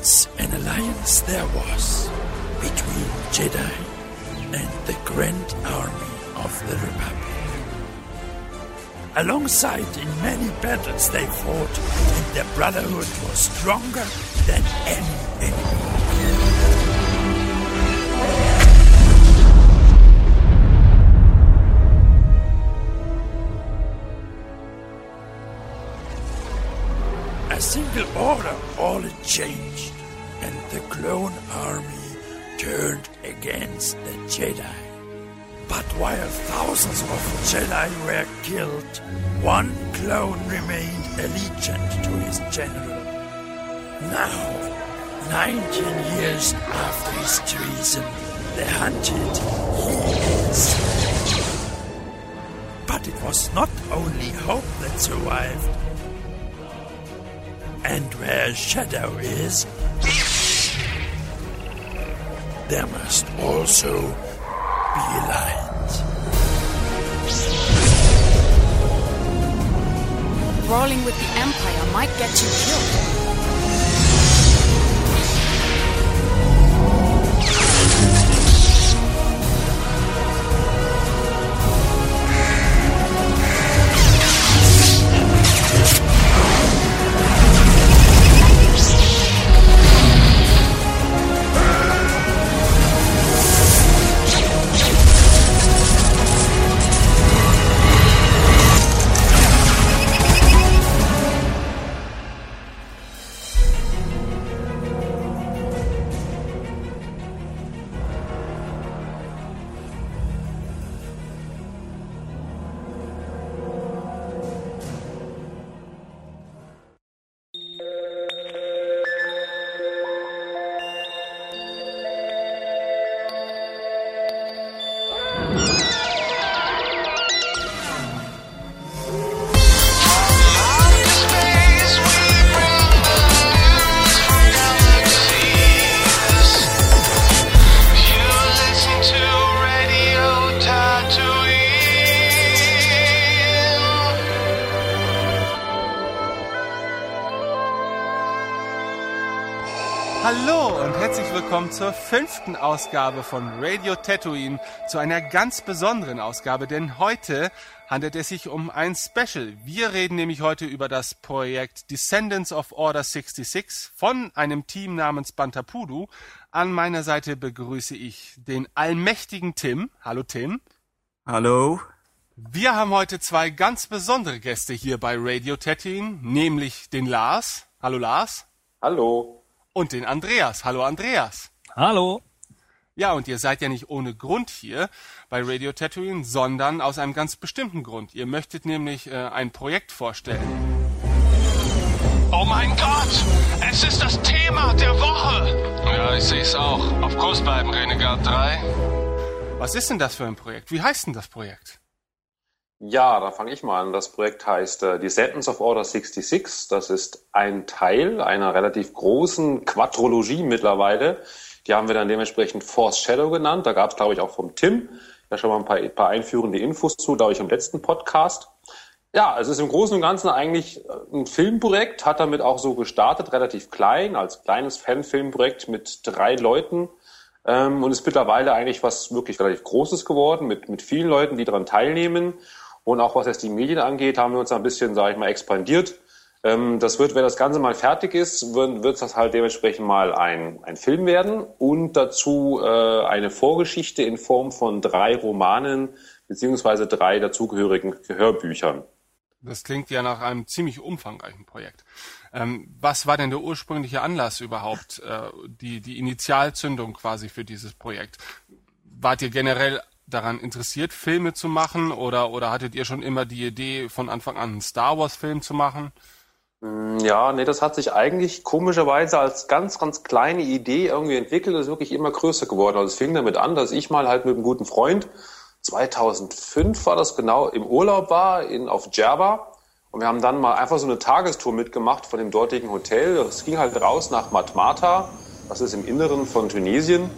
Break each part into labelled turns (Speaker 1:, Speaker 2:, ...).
Speaker 1: Once an alliance there was between Jedi and the Grand Army of the Republic. Alongside in many battles they fought, and their brotherhood was stronger than any enemy. Order, all changed, and the clone army turned against the Jedi. But while thousands of Jedi were killed, one clone remained allegiant to his general. Now, 19 years after his treason, the hunted he is. But it was not only hope that survived. And where shadow is, there must also be light.
Speaker 2: Brawling with the Empire might get you killed.
Speaker 3: Willkommen zur fünften Ausgabe von Radio Tatooine, zu einer ganz besonderen Ausgabe, denn heute handelt es sich um ein Special. Wir reden nämlich heute über das Projekt Descendants of Order 66 von einem Team namens Bantapudu. An meiner Seite begrüße ich den allmächtigen Tim. Hallo Tim.
Speaker 4: Hallo.
Speaker 3: Wir haben heute zwei ganz besondere Gäste hier bei Radio Tatooine, nämlich den Lars. Hallo Lars.
Speaker 5: Hallo.
Speaker 3: Und den Andreas. Hallo Andreas.
Speaker 6: Hallo.
Speaker 3: Ja, und ihr seid ja nicht ohne Grund hier bei Radio Tatooine, sondern aus einem ganz bestimmten Grund. Ihr möchtet nämlich äh, ein Projekt vorstellen.
Speaker 7: Oh mein Gott! Es ist das Thema der Woche!
Speaker 8: Ja, ich sehe es auch. Auf Kurs bleiben, Renegade 3.
Speaker 3: Was ist denn das für ein Projekt? Wie heißt denn das Projekt?
Speaker 5: Ja, da fange ich mal an. Das Projekt heißt äh, Descendants of Order 66. Das ist ein Teil einer relativ großen Quadrologie mittlerweile. Die haben wir dann dementsprechend Force Shadow genannt. Da gab es, glaube ich, auch vom Tim ja schon mal ein paar, ein paar einführende Infos zu, glaube ich, im letzten Podcast. Ja, es ist im Großen und Ganzen eigentlich äh, ein Filmprojekt, hat damit auch so gestartet, relativ klein, als kleines Fanfilmprojekt mit drei Leuten ähm, und ist mittlerweile eigentlich was wirklich relativ Großes geworden, mit, mit vielen Leuten, die daran teilnehmen. Und auch was jetzt die Medien angeht, haben wir uns ein bisschen, sage ich mal, expandiert. Ähm, das wird, wenn das Ganze mal fertig ist, wird, wird das halt dementsprechend mal ein, ein Film werden und dazu äh, eine Vorgeschichte in Form von drei Romanen beziehungsweise drei dazugehörigen Hörbüchern.
Speaker 3: Das klingt ja nach einem ziemlich umfangreichen Projekt. Ähm, was war denn der ursprüngliche Anlass überhaupt, äh, die, die Initialzündung quasi für dieses Projekt? Wart ihr generell daran interessiert, Filme zu machen oder, oder hattet ihr schon immer die Idee, von Anfang an einen Star Wars-Film zu machen?
Speaker 5: Ja, nee, das hat sich eigentlich komischerweise als ganz, ganz kleine Idee irgendwie entwickelt, das ist wirklich immer größer geworden. Also es fing damit an, dass ich mal halt mit einem guten Freund, 2005 war das genau, im Urlaub war in, auf Djerba und wir haben dann mal einfach so eine Tagestour mitgemacht von dem dortigen Hotel. Es ging halt raus nach Matmata, das ist im Inneren von Tunesien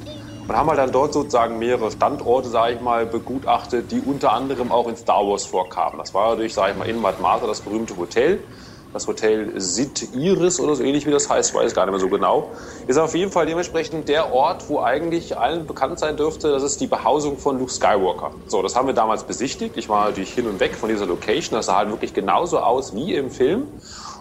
Speaker 5: und haben halt dann dort sozusagen mehrere Standorte, sage ich mal, begutachtet, die unter anderem auch in Star Wars vorkamen. Das war natürlich, sage ich mal, in Matmata das berühmte Hotel. das Hotel Sid Iris oder so ähnlich wie das heißt, weiß gar nicht mehr so genau. Ist auf jeden Fall dementsprechend der Ort, wo eigentlich allen bekannt sein dürfte, das ist die Behausung von Luke Skywalker. So, das haben wir damals besichtigt. Ich war natürlich hin und weg von dieser Location. Das sah halt wirklich genauso aus wie im Film.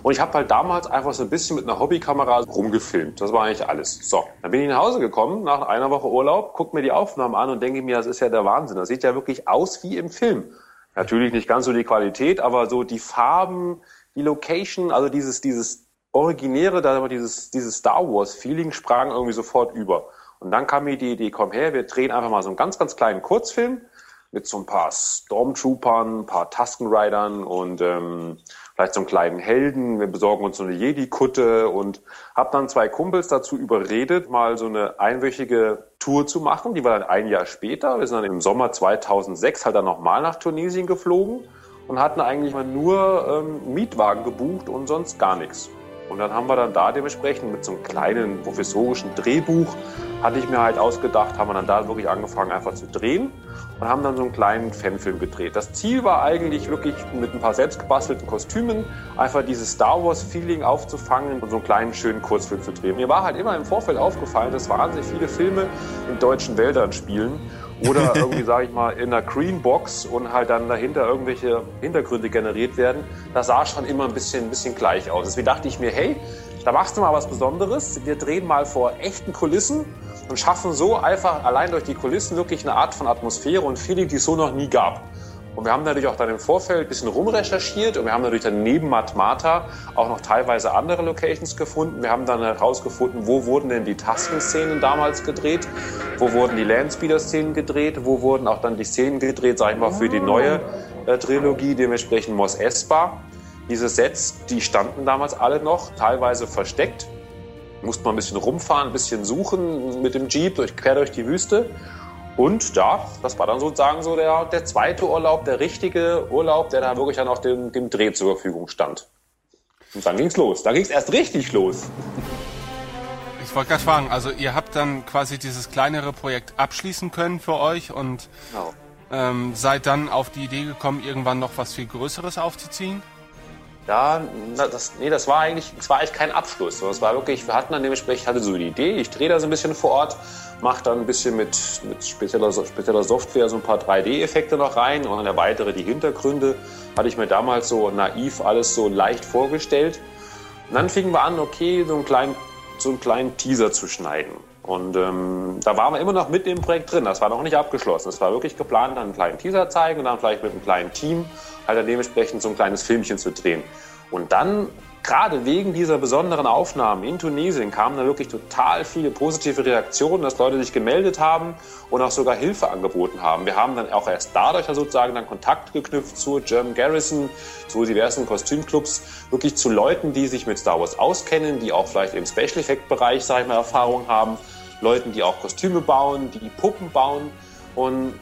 Speaker 5: Und ich habe halt damals einfach so ein bisschen mit einer Hobbykamera rumgefilmt. Das war eigentlich alles. So, dann bin ich nach Hause gekommen nach einer Woche Urlaub, guck mir die Aufnahmen an und denke mir, das ist ja der Wahnsinn. Das sieht ja wirklich aus wie im Film. Natürlich nicht ganz so die Qualität, aber so die Farben, die Location, also dieses, dieses originäre, da dieses, dieses Star Wars Feeling sprang irgendwie sofort über. Und dann kam mir die Idee, komm her, wir drehen einfach mal so einen ganz, ganz kleinen Kurzfilm mit so ein paar Stormtroopern, ein paar Tusken Riders und ähm, vielleicht so einen kleinen Helden. Wir besorgen uns so eine Jedi-Kutte und habe dann zwei Kumpels dazu überredet, mal so eine einwöchige Tour zu machen. Die war dann ein Jahr später. Wir sind dann im Sommer 2006 halt dann nochmal nach Tunesien geflogen und hatten eigentlich mal nur ähm, Mietwagen gebucht und sonst gar nichts. Und dann haben wir dann da dementsprechend mit so einem kleinen professorischen Drehbuch, hatte ich mir halt ausgedacht, haben wir dann da wirklich angefangen einfach zu drehen und haben dann so einen kleinen Fanfilm gedreht. Das Ziel war eigentlich wirklich mit ein paar selbstgebastelten Kostümen einfach dieses Star Wars Feeling aufzufangen und so einen kleinen schönen Kurzfilm zu drehen. Mir war halt immer im Vorfeld aufgefallen, dass wahnsinnig viele Filme in deutschen Wäldern spielen oder irgendwie, sage ich mal, in einer Greenbox und halt dann dahinter irgendwelche Hintergründe generiert werden. Das sah schon immer ein bisschen, ein bisschen gleich aus. Deswegen dachte ich mir, hey, da machst du mal was Besonderes. Wir drehen mal vor echten Kulissen und schaffen so einfach allein durch die Kulissen wirklich eine Art von Atmosphäre und Feeling, die es so noch nie gab. Und wir haben natürlich auch dann im Vorfeld ein bisschen rumrecherchiert und wir haben natürlich dann neben Matmata auch noch teilweise andere Locations gefunden. Wir haben dann herausgefunden, wo wurden denn die Tasken-Szenen damals gedreht, wo wurden die Landspeeder-Szenen gedreht, wo wurden auch dann die Szenen gedreht, sag ich mal, für die neue äh, Trilogie, dementsprechend Mos Espa. Diese Sets, die standen damals alle noch, teilweise versteckt. Musste man ein bisschen rumfahren, ein bisschen suchen mit dem Jeep durch, quer durch die Wüste. Und ja, das war dann sozusagen so der, der zweite Urlaub, der richtige Urlaub, der da wirklich dann auch dem, dem Dreh zur Verfügung stand. Und dann ging's los. Da ging's erst richtig los.
Speaker 3: Ich wollte gerade fragen, also ihr habt dann quasi dieses kleinere Projekt abschließen können für euch und genau. ähm, seid dann auf die Idee gekommen, irgendwann noch was viel Größeres aufzuziehen?
Speaker 5: Ja, das, nee, das war eigentlich, das war eigentlich kein Abschluss. Das war wirklich, wir hatten dann dementsprechend, hatte so die Idee, ich drehe da so ein bisschen vor Ort, mache dann ein bisschen mit, mit spezieller, spezieller Software so ein paar 3D-Effekte noch rein und dann erweitere die Hintergründe. Hatte ich mir damals so naiv alles so leicht vorgestellt. Und dann fingen wir an, okay, so einen kleinen, so einen kleinen Teaser zu schneiden. Und ähm, da waren wir immer noch mit im Projekt drin. Das war noch nicht abgeschlossen. Es war wirklich geplant, dann einen kleinen Teaser zeigen und dann vielleicht mit einem kleinen Team halt dementsprechend so ein kleines Filmchen zu drehen. Und dann, gerade wegen dieser besonderen Aufnahmen in Tunesien, kamen da wirklich total viele positive Reaktionen, dass Leute sich gemeldet haben und auch sogar Hilfe angeboten haben. Wir haben dann auch erst dadurch sozusagen dann Kontakt geknüpft zur German Garrison, zu diversen Kostümclubs, wirklich zu Leuten, die sich mit Star Wars auskennen, die auch vielleicht im Special Effect Bereich, sag ich mal, Erfahrung haben, Leuten, die auch Kostüme bauen, die Puppen bauen und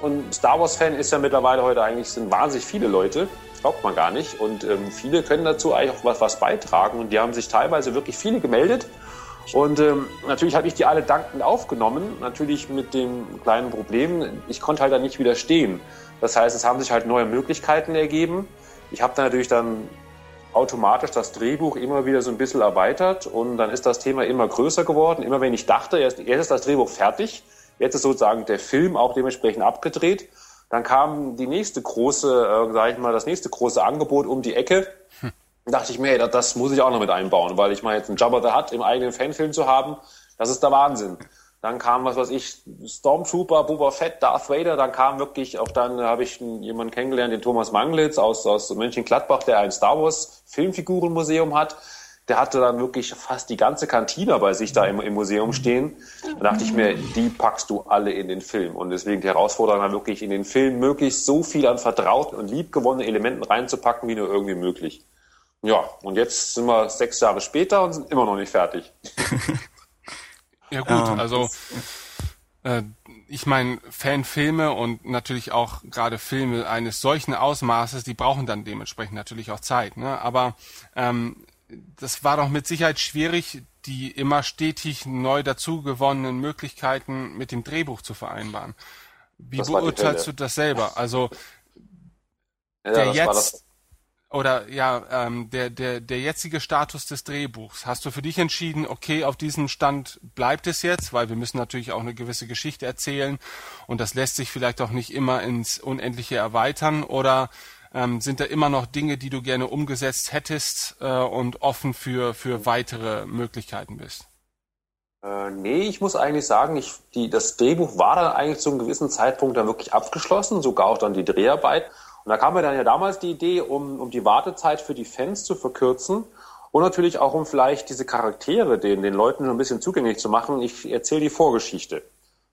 Speaker 5: und Star Wars-Fan ist ja mittlerweile heute eigentlich, sind wahnsinnig viele Leute. Glaubt man gar nicht. Und ähm, viele können dazu eigentlich auch was, was beitragen. Und die haben sich teilweise wirklich viele gemeldet. Und ähm, natürlich habe ich die alle dankend aufgenommen. Natürlich mit dem kleinen Problem, ich konnte halt dann nicht widerstehen. Das heißt, es haben sich halt neue Möglichkeiten ergeben. Ich habe dann natürlich dann automatisch das Drehbuch immer wieder so ein bisschen erweitert und dann ist das Thema immer größer geworden. Immer wenn ich dachte, jetzt, jetzt ist das Drehbuch fertig, Jetzt ist sozusagen der Film auch dementsprechend abgedreht. Dann kam die nächste große, äh, sag ich mal, das nächste große Angebot um die Ecke. Hm. dachte ich mir, hey, das, das muss ich auch noch mit einbauen, weil ich meine, jetzt einen Jabba the Hutt im eigenen Fanfilm zu haben, das ist der Wahnsinn. Dann kam, was weiß ich, Stormtrooper, Boba Fett, Darth Vader. Dann kam wirklich, auch dann habe ich jemanden kennengelernt, den Thomas Manglitz aus, aus Mönchengladbach, der ein Star Wars Filmfigurenmuseum hat der hatte dann wirklich fast die ganze Kantine bei sich da im, im Museum stehen. Da dachte ich mir, die packst du alle in den Film. Und deswegen die Herausforderung war wirklich in den Film möglichst so viel an vertrauten und liebgewonnenen Elementen reinzupacken, wie nur irgendwie möglich. Ja, und jetzt sind wir sechs Jahre später und sind immer noch nicht fertig.
Speaker 3: ja gut, ähm, also äh, ich meine, Fanfilme und natürlich auch gerade Filme eines solchen Ausmaßes, die brauchen dann dementsprechend natürlich auch Zeit. Ne? Aber ähm, das war doch mit Sicherheit schwierig, die immer stetig neu dazugewonnenen Möglichkeiten mit dem Drehbuch zu vereinbaren. Wie beurteilst du das selber? Also
Speaker 5: ja, der jetzt
Speaker 3: oder ja, ähm, der, der, der jetzige Status des Drehbuchs. Hast du für dich entschieden, okay, auf diesem Stand bleibt es jetzt, weil wir müssen natürlich auch eine gewisse Geschichte erzählen und das lässt sich vielleicht auch nicht immer ins Unendliche erweitern oder ähm, sind da immer noch Dinge, die du gerne umgesetzt hättest äh, und offen für, für weitere Möglichkeiten bist?
Speaker 5: Äh, nee, ich muss eigentlich sagen, ich, die, das Drehbuch war dann eigentlich zu einem gewissen Zeitpunkt dann wirklich abgeschlossen, sogar auch dann die Dreharbeit. Und da kam mir dann ja damals die Idee, um, um die Wartezeit für die Fans zu verkürzen und natürlich auch um vielleicht diese Charaktere den, den Leuten ein bisschen zugänglich zu machen. Ich erzähle die Vorgeschichte.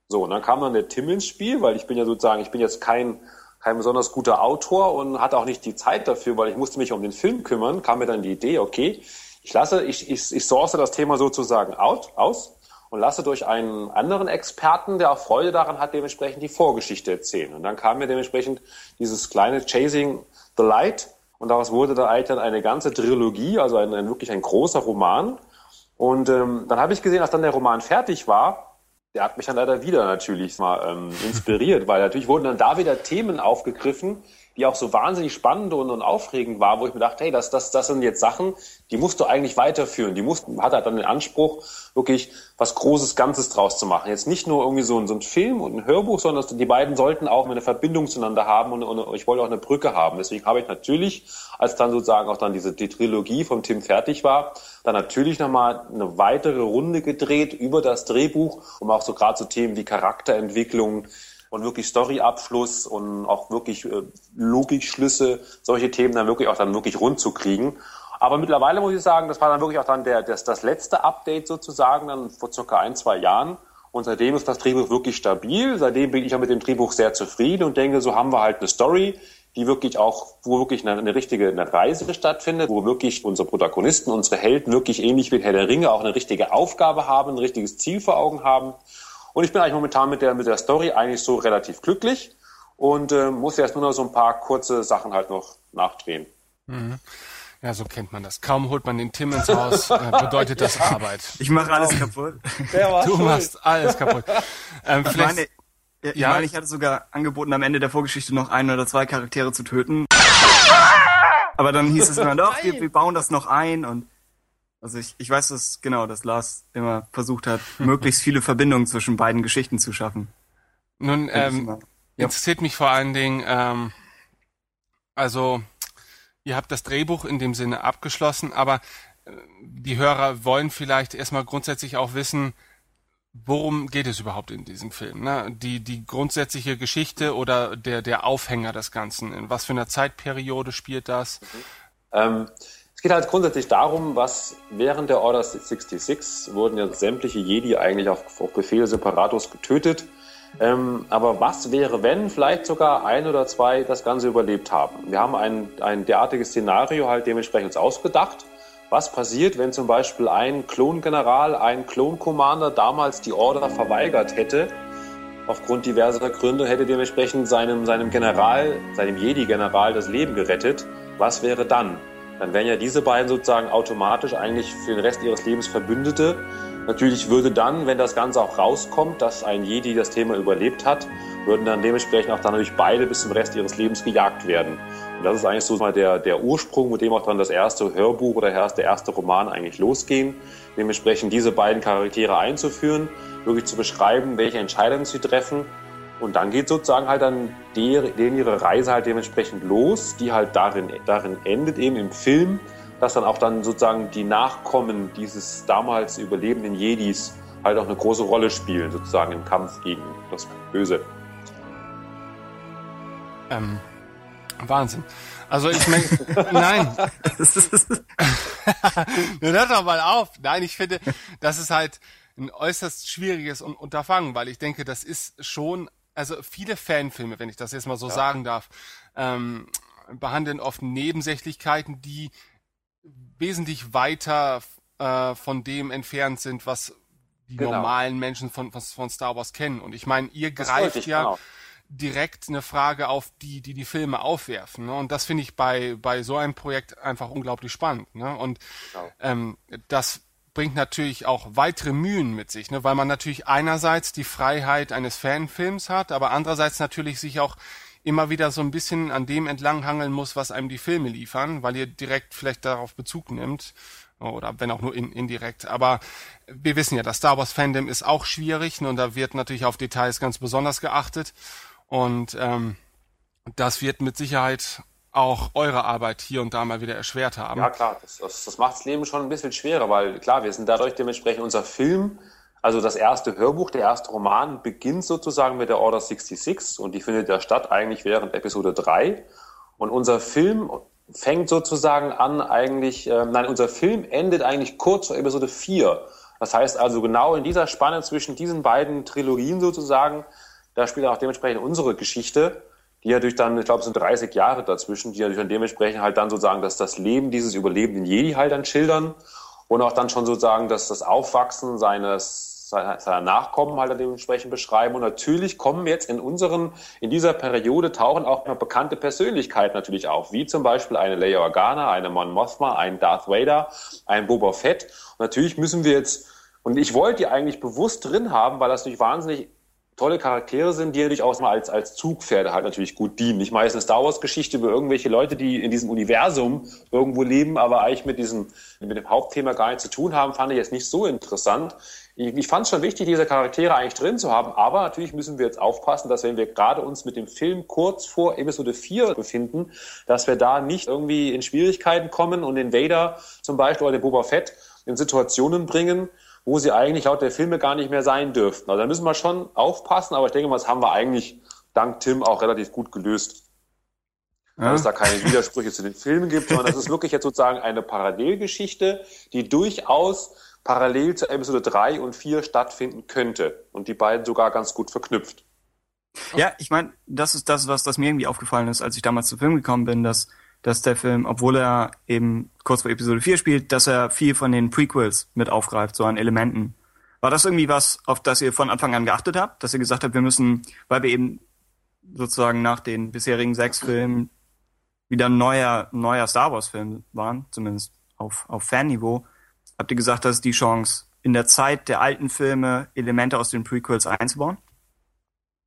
Speaker 5: So, und dann kam dann der Tim ins Spiel, weil ich bin ja sozusagen, ich bin jetzt kein, kein besonders guter Autor und hatte auch nicht die Zeit dafür, weil ich musste mich um den Film kümmern, kam mir dann die Idee, okay, ich lasse, ich, ich, ich source das Thema sozusagen out, aus und lasse durch einen anderen Experten, der auch Freude daran hat, dementsprechend die Vorgeschichte erzählen. Und dann kam mir dementsprechend dieses kleine Chasing the Light und daraus wurde eigentlich dann eine ganze Trilogie, also ein, ein wirklich ein großer Roman. Und ähm, dann habe ich gesehen, als dann der Roman fertig war, der hat mich dann leider wieder natürlich mal ähm, inspiriert, weil natürlich wurden dann da wieder Themen aufgegriffen, die auch so wahnsinnig spannend und, und aufregend war, wo ich mir dachte, hey, das, das, das sind jetzt Sachen, die musst du eigentlich weiterführen. Die musst, hat halt dann den Anspruch, wirklich was Großes, Ganzes draus zu machen. Jetzt nicht nur irgendwie so ein, so ein Film und ein Hörbuch, sondern die beiden sollten auch eine Verbindung zueinander haben und, und ich wollte auch eine Brücke haben. Deswegen habe ich natürlich, als dann sozusagen auch dann diese die Trilogie von Tim fertig war, dann natürlich nochmal eine weitere Runde gedreht über das Drehbuch, um auch so gerade so Themen wie Charakterentwicklung, und wirklich Storyabschluss und auch wirklich äh, Logikschlüsse, solche Themen dann wirklich auch dann wirklich rund zu kriegen. Aber mittlerweile muss ich sagen, das war dann wirklich auch dann der, das, das letzte Update sozusagen, dann vor circa ein, zwei Jahren. Und seitdem ist das Drehbuch wirklich stabil. Seitdem bin ich auch mit dem Drehbuch sehr zufrieden und denke, so haben wir halt eine Story, die wirklich auch, wo wirklich eine, eine richtige eine Reise stattfindet, wo wirklich unsere Protagonisten, unsere Helden wirklich ähnlich wie Herr der Ringe auch eine richtige Aufgabe haben, ein richtiges Ziel vor Augen haben. Und ich bin eigentlich momentan mit der, mit der Story eigentlich so relativ glücklich und äh, muss jetzt nur noch so ein paar kurze Sachen halt noch nachdrehen.
Speaker 3: Mhm. Ja, so kennt man das. Kaum holt man den Tim ins Haus, äh, bedeutet das Arbeit.
Speaker 4: Ich mache alles kaputt.
Speaker 3: du machst alles kaputt.
Speaker 4: Ähm, ich meine, ich, ja? meine, ich hatte sogar angeboten, am Ende der Vorgeschichte noch ein oder zwei Charaktere zu töten. Aber dann hieß es immer, doch, wir, wir bauen das noch ein und also ich, ich weiß dass genau, dass Lars immer versucht hat, möglichst viele Verbindungen zwischen beiden Geschichten zu schaffen.
Speaker 3: Nun ähm, ja. interessiert mich vor allen Dingen, ähm, also ihr habt das Drehbuch in dem Sinne abgeschlossen, aber äh, die Hörer wollen vielleicht erstmal grundsätzlich auch wissen, worum geht es überhaupt in diesem Film? Ne? Die, die grundsätzliche Geschichte oder der, der Aufhänger des Ganzen. In was für einer Zeitperiode spielt das? Mhm.
Speaker 5: Ähm, geht halt grundsätzlich darum, was während der Order 66 wurden ja sämtliche Jedi eigentlich auf, auf Befehl Separatus getötet. Ähm, aber was wäre, wenn vielleicht sogar ein oder zwei das Ganze überlebt haben? Wir haben ein, ein derartiges Szenario halt dementsprechend ausgedacht. Was passiert, wenn zum Beispiel ein Klongeneral, ein Klon-Commander damals die Order verweigert hätte? Aufgrund diverser Gründe hätte dementsprechend seinem, seinem General, seinem Jedi-General das Leben gerettet. Was wäre dann? Dann wären ja diese beiden sozusagen automatisch eigentlich für den Rest ihres Lebens Verbündete. Natürlich würde dann, wenn das Ganze auch rauskommt, dass ein Jedi das Thema überlebt hat, würden dann dementsprechend auch dann natürlich beide bis zum Rest ihres Lebens gejagt werden. Und das ist eigentlich so mal der, der Ursprung, mit dem auch dann das erste Hörbuch oder der erste Roman eigentlich losging. Dementsprechend diese beiden Charaktere einzuführen, wirklich zu beschreiben, welche Entscheidungen sie treffen und dann geht sozusagen halt dann denen ihre Reise halt dementsprechend los, die halt darin, darin endet eben im Film, dass dann auch dann sozusagen die Nachkommen dieses damals überlebenden Jedis halt auch eine große Rolle spielen, sozusagen im Kampf gegen das Böse.
Speaker 3: Ähm, Wahnsinn. Also ich meine, nein. Hört doch mal auf. Nein, ich finde, das ist halt ein äußerst schwieriges Unterfangen, weil ich denke, das ist schon also viele Fanfilme, wenn ich das jetzt mal so ja. sagen darf, ähm, behandeln oft Nebensächlichkeiten, die wesentlich weiter äh, von dem entfernt sind, was die genau. normalen Menschen von, von Star Wars kennen. Und ich meine, ihr das greift ich, ja genau. direkt eine Frage auf, die die, die Filme aufwerfen. Ne? Und das finde ich bei, bei so einem Projekt einfach unglaublich spannend. Ne? Und genau. ähm, das bringt natürlich auch weitere Mühen mit sich, ne? weil man natürlich einerseits die Freiheit eines Fanfilms hat, aber andererseits natürlich sich auch immer wieder so ein bisschen an dem entlanghangeln muss, was einem die Filme liefern, weil ihr direkt vielleicht darauf Bezug nimmt oder wenn auch nur in, indirekt. Aber wir wissen ja, das Star Wars Fandom ist auch schwierig ne, und da wird natürlich auf Details ganz besonders geachtet und ähm, das wird mit Sicherheit auch eure Arbeit hier und da mal wieder erschwert haben.
Speaker 5: Ja klar, das, das, das macht das Leben schon ein bisschen schwerer, weil klar, wir sind dadurch dementsprechend unser Film, also das erste Hörbuch, der erste Roman beginnt sozusagen mit der Order 66 und die findet ja statt eigentlich während Episode 3 und unser Film fängt sozusagen an eigentlich, äh, nein, unser Film endet eigentlich kurz vor Episode 4. Das heißt also genau in dieser Spanne zwischen diesen beiden Trilogien sozusagen, da spielt auch dementsprechend unsere Geschichte die natürlich dann, ich glaube, es sind 30 Jahre dazwischen, die natürlich dann dementsprechend halt dann sozusagen, dass das Leben dieses überlebenden Jedi halt dann schildern und auch dann schon sozusagen, dass das Aufwachsen seines seiner Nachkommen halt dementsprechend beschreiben. Und natürlich kommen jetzt in unseren, in dieser Periode tauchen auch noch bekannte Persönlichkeiten natürlich auf, wie zum Beispiel eine Leia Organa, eine Mon Mothma, ein Darth Vader, ein Boba Fett. Und natürlich müssen wir jetzt, und ich wollte die eigentlich bewusst drin haben, weil das natürlich wahnsinnig tolle Charaktere sind, die natürlich auch mal als, als Zugpferde halt natürlich gut dienen. Nicht meistens Star Wars Geschichte über irgendwelche Leute, die in diesem Universum irgendwo leben, aber eigentlich mit diesem, mit dem Hauptthema gar nichts zu tun haben, fand ich jetzt nicht so interessant. Ich, ich fand es schon wichtig, diese Charaktere eigentlich drin zu haben, aber natürlich müssen wir jetzt aufpassen, dass wenn wir gerade uns mit dem Film kurz vor Episode 4 befinden, dass wir da nicht irgendwie in Schwierigkeiten kommen und den Vader zum Beispiel oder den Boba Fett in Situationen bringen, wo sie eigentlich laut der Filme gar nicht mehr sein dürften. Also da müssen wir schon aufpassen, aber ich denke mal, das haben wir eigentlich dank Tim auch relativ gut gelöst. Ja. Dass es da keine Widersprüche zu den Filmen gibt, sondern das ist wirklich jetzt sozusagen eine Parallelgeschichte, die durchaus parallel zu Episode 3 und 4 stattfinden könnte und die beiden sogar ganz gut verknüpft.
Speaker 4: Ja, ich meine, das ist das, was das mir irgendwie aufgefallen ist, als ich damals zu Film gekommen bin, dass dass der Film, obwohl er eben kurz vor Episode 4 spielt, dass er viel von den Prequels mit aufgreift, so an Elementen. War das irgendwie was, auf das ihr von Anfang an geachtet habt? Dass ihr gesagt habt, wir müssen, weil wir eben sozusagen nach den bisherigen sechs Filmen wieder ein neuer, neuer Star Wars Film waren, zumindest auf, auf Fanniveau, habt ihr gesagt, dass es die Chance, in der Zeit der alten Filme Elemente aus den Prequels einzubauen?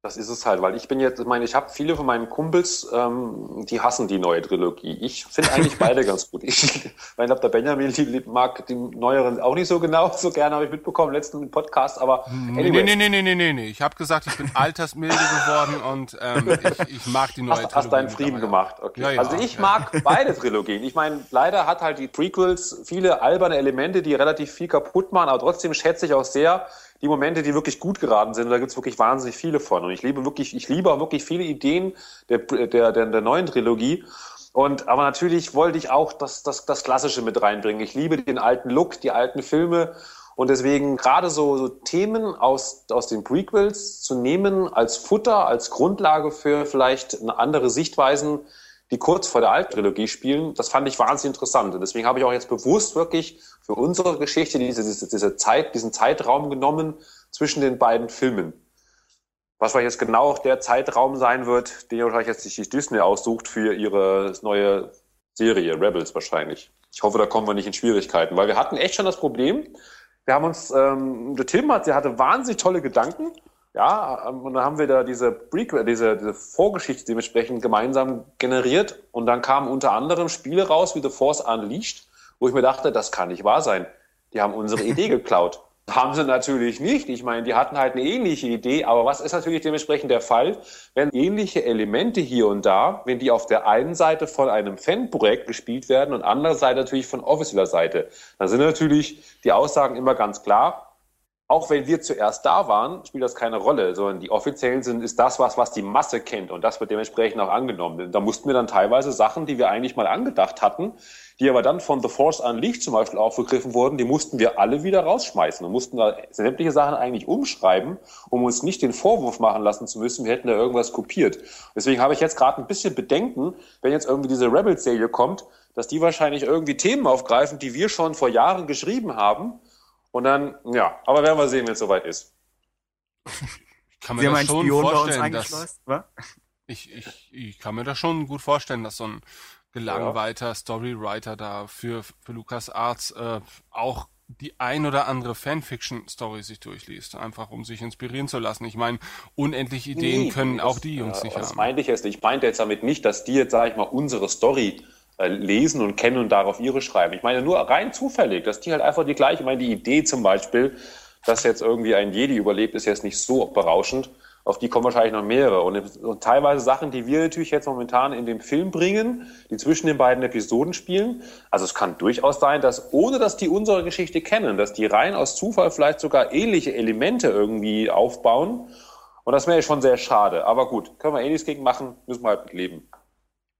Speaker 5: Das ist es halt, weil ich bin jetzt, ich meine, ich habe viele von meinen Kumpels, ähm, die hassen die neue Trilogie. Ich finde eigentlich beide ganz gut. Ich, ich glaube, der Benjamin die, mag die neueren auch nicht so genau, so gerne habe ich mitbekommen, letzten Podcast, aber
Speaker 3: anyway. Nee, nee, nee, nee, nee, nee, nee. Ich habe gesagt, ich bin altersmilde geworden und ähm, ich, ich mag die neue
Speaker 5: hast, Trilogie. Hast deinen Frieden gemacht, okay. Ja, ja, also ich ja. mag beide Trilogien. Ich meine, leider hat halt die Prequels viele alberne Elemente, die relativ viel kaputt machen, aber trotzdem schätze ich auch sehr, die Momente, die wirklich gut geraten sind, da gibt's wirklich wahnsinnig viele von. Und ich liebe wirklich, ich liebe auch wirklich viele Ideen der, der, der, der neuen Trilogie. Und aber natürlich wollte ich auch das, das, das Klassische mit reinbringen. Ich liebe den alten Look, die alten Filme. Und deswegen gerade so, so Themen aus, aus den Prequels zu nehmen als Futter, als Grundlage für vielleicht andere Sichtweisen, die kurz vor der Alttrilogie spielen, das fand ich wahnsinnig interessant. Und deswegen habe ich auch jetzt bewusst wirklich für unsere Geschichte diese, diese, diese Zeit, diesen Zeitraum genommen zwischen den beiden Filmen. Was vielleicht jetzt genau der Zeitraum sein wird, den wahrscheinlich jetzt sich Disney aussucht für ihre neue Serie, Rebels wahrscheinlich. Ich hoffe, da kommen wir nicht in Schwierigkeiten, weil wir hatten echt schon das Problem. Wir haben uns, ähm, der Tim hat, der hatte wahnsinnig tolle Gedanken ja, ähm, und dann haben wir da diese Prequel, diese, diese Vorgeschichte dementsprechend gemeinsam generiert und dann kamen unter anderem Spiele raus wie The Force Unleashed, wo ich mir dachte, das kann nicht wahr sein. Die haben unsere Idee geklaut. Haben sie natürlich nicht. Ich meine, die hatten halt eine ähnliche Idee, aber was ist natürlich dementsprechend der Fall, wenn ähnliche Elemente hier und da, wenn die auf der einen Seite von einem Fanprojekt gespielt werden und andererseits natürlich von offizieller Seite, dann sind natürlich die Aussagen immer ganz klar, auch wenn wir zuerst da waren, spielt das keine Rolle, sondern die offiziellen sind, ist das was, was die Masse kennt und das wird dementsprechend auch angenommen. Da mussten wir dann teilweise Sachen, die wir eigentlich mal angedacht hatten, die aber dann von The Force Unleashed zum Beispiel aufgegriffen wurden, die mussten wir alle wieder rausschmeißen und mussten da sämtliche Sachen eigentlich umschreiben, um uns nicht den Vorwurf machen lassen zu müssen, wir hätten da irgendwas kopiert. Deswegen habe ich jetzt gerade ein bisschen Bedenken, wenn jetzt irgendwie diese Rebels-Serie kommt, dass die wahrscheinlich irgendwie Themen aufgreifen, die wir schon vor Jahren geschrieben haben und dann, ja, aber werden wir sehen, wenn es soweit ist.
Speaker 3: Ich kann mir Sie das schon Spion vorstellen, dass, ich, ich, ich kann mir das schon gut vorstellen, dass so ein gelangweilter ja. Storywriter da für, für Lukas Arts äh, auch die ein oder andere Fanfiction-Story sich durchliest, einfach um sich inspirieren zu lassen. Ich meine, unendlich Ideen nee, können das, auch die Jungs äh, nicht
Speaker 5: das
Speaker 3: haben.
Speaker 5: Das meinte ich jetzt. Ich meinte jetzt damit nicht, dass die jetzt, sage ich mal, unsere Story äh, lesen und kennen und darauf ihre schreiben. Ich meine nur rein zufällig, dass die halt einfach die gleiche, ich meine, die Idee zum Beispiel, dass jetzt irgendwie ein Jedi überlebt, ist jetzt nicht so berauschend auf die kommen wahrscheinlich noch mehrere. Und, und, teilweise Sachen, die wir natürlich jetzt momentan in dem Film bringen, die zwischen den beiden Episoden spielen. Also es kann durchaus sein, dass ohne dass die unsere Geschichte kennen, dass die rein aus Zufall vielleicht sogar ähnliche Elemente irgendwie aufbauen. Und das wäre schon sehr schade. Aber gut, können wir eh nichts gegen machen, müssen wir halt mit leben.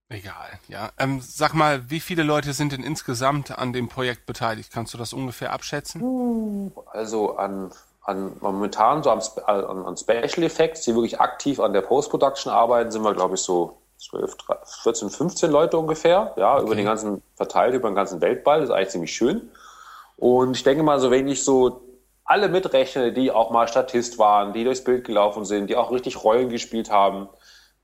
Speaker 3: Egal, ja. Ähm, sag mal, wie viele Leute sind denn insgesamt an dem Projekt beteiligt? Kannst du das ungefähr abschätzen?
Speaker 5: Also an an, momentan so am, an, an Special Effects, die wirklich aktiv an der Post-Production arbeiten, sind wir, glaube ich, so 12, 14, 15 Leute ungefähr, ja, okay. über den ganzen, verteilt über den ganzen Weltball, das ist eigentlich ziemlich schön. Und ich denke mal, so wenn ich so alle mitrechne, die auch mal Statist waren, die durchs Bild gelaufen sind, die auch richtig Rollen gespielt haben,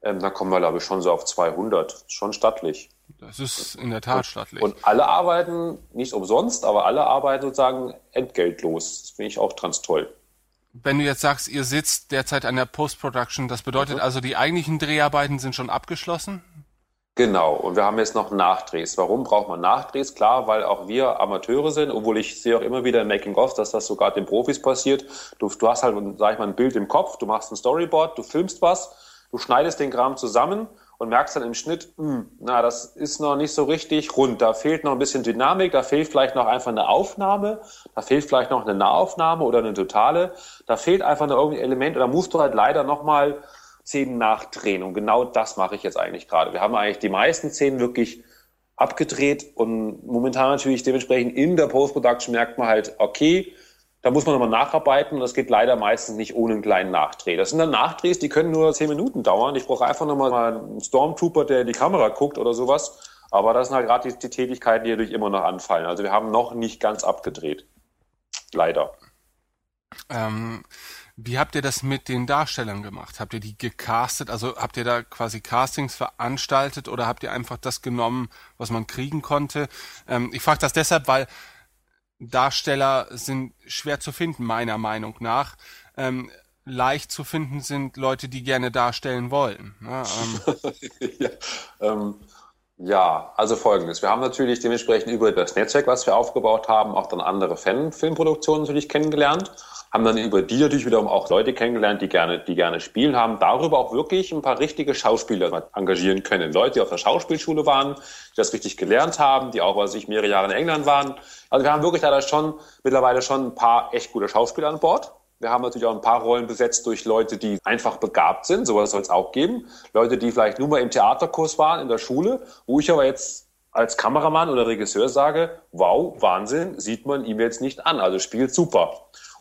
Speaker 5: ähm, dann kommen wir, glaube ich, schon so auf 200. Schon stattlich.
Speaker 3: Das ist in der Tat stattlich.
Speaker 5: Und alle arbeiten nicht umsonst, aber alle arbeiten sozusagen entgeltlos. Das finde ich auch ganz toll.
Speaker 3: Wenn du jetzt sagst, ihr sitzt derzeit an der Post-Production, das bedeutet mhm. also, die eigentlichen Dreharbeiten sind schon abgeschlossen?
Speaker 5: Genau, und wir haben jetzt noch Nachdrehs. Warum braucht man Nachdrehs? Klar, weil auch wir Amateure sind, obwohl ich sehe auch immer wieder im Making-of, dass das sogar den Profis passiert. Du, du hast halt, sag ich mal, ein Bild im Kopf, du machst ein Storyboard, du filmst was, du schneidest den Kram zusammen und merkst dann im Schnitt, mh, hm, na, das ist noch nicht so richtig rund. Da fehlt noch ein bisschen Dynamik, da fehlt vielleicht noch einfach eine Aufnahme, da fehlt vielleicht noch eine Nahaufnahme oder eine totale. Da fehlt einfach noch irgendein Element oder musst du halt leider nochmal Szenen nachdrehen. Und genau das mache ich jetzt eigentlich gerade. Wir haben eigentlich die meisten Szenen wirklich abgedreht und momentan natürlich dementsprechend in der Post-Production merkt man halt, okay, da muss man nochmal nacharbeiten und das geht leider meistens nicht ohne einen kleinen Nachdreh. Das sind dann Nachdrehs, die können nur zehn Minuten dauern. Ich brauche einfach nochmal einen Stormtrooper, der in die Kamera guckt oder sowas. Aber das sind halt gerade die, die Tätigkeiten, die natürlich immer noch anfallen. Also wir haben noch nicht ganz abgedreht. Leider.
Speaker 3: Ähm, wie habt ihr das mit den Darstellern gemacht? Habt ihr die gecastet? Also habt ihr da quasi Castings veranstaltet oder habt ihr einfach das genommen, was man kriegen konnte? Ähm, ich frage das deshalb, weil Darsteller sind schwer zu finden, meiner Meinung nach. Ähm, leicht zu finden sind Leute, die gerne darstellen wollen. Ne?
Speaker 5: Ähm. ja, ähm, ja, also folgendes. Wir haben natürlich dementsprechend über das Netzwerk, was wir aufgebaut haben, auch dann andere Fanfilmproduktionen natürlich kennengelernt. Haben dann über die natürlich wiederum auch Leute kennengelernt, die gerne, die gerne spielen haben. Darüber auch wirklich ein paar richtige Schauspieler engagieren können. Leute, die auf der Schauspielschule waren, die das richtig gelernt haben, die auch, was ich mehrere Jahre in England waren. Also wir haben wirklich leider schon, mittlerweile schon ein paar echt gute Schauspieler an Bord. Wir haben natürlich auch ein paar Rollen besetzt durch Leute, die einfach begabt sind. Sowas soll es auch geben. Leute, die vielleicht nur mal im Theaterkurs waren, in der Schule, wo ich aber jetzt als Kameramann oder Regisseur sage, wow, Wahnsinn, sieht man ihm jetzt nicht an. Also spielt super.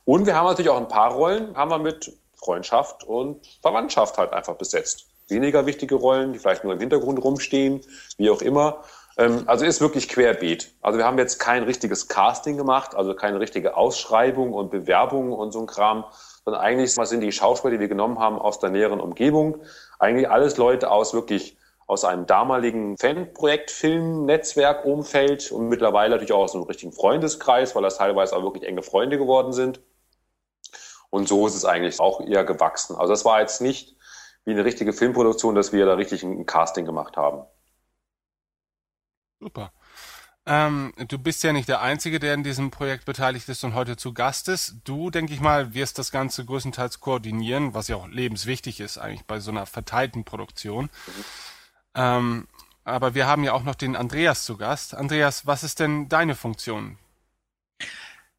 Speaker 5: Und wir haben natürlich auch ein paar Rollen, haben wir mit Freundschaft und Verwandtschaft halt einfach besetzt. Weniger wichtige Rollen, die vielleicht nur im Hintergrund rumstehen, wie auch immer. Ähm, also ist wirklich querbeet. Also wir haben jetzt kein richtiges Casting gemacht, also keine richtige Ausschreibung und Bewerbung und so ein Kram, sondern eigentlich sind die Schauspieler, die wir genommen haben aus der näheren Umgebung. Eigentlich alles Leute aus wirklich aus einem damaligen Fanprojekt, Film, Netzwerk, Umfeld und mittlerweile natürlich auch aus einem richtigen Freundeskreis, weil das teilweise auch wirklich enge Freunde geworden sind. Und so ist es eigentlich auch eher gewachsen. Also das war jetzt nicht wie eine richtige Filmproduktion, dass wir da richtig ein Casting gemacht haben.
Speaker 3: Super. Ähm, du bist ja nicht der Einzige, der in diesem Projekt beteiligt ist und heute zu Gast ist. Du, denke ich mal, wirst das Ganze größtenteils koordinieren, was ja auch lebenswichtig ist eigentlich bei so einer verteilten Produktion. Mhm. Ähm, aber wir haben ja auch noch den Andreas zu Gast. Andreas, was ist denn deine Funktion?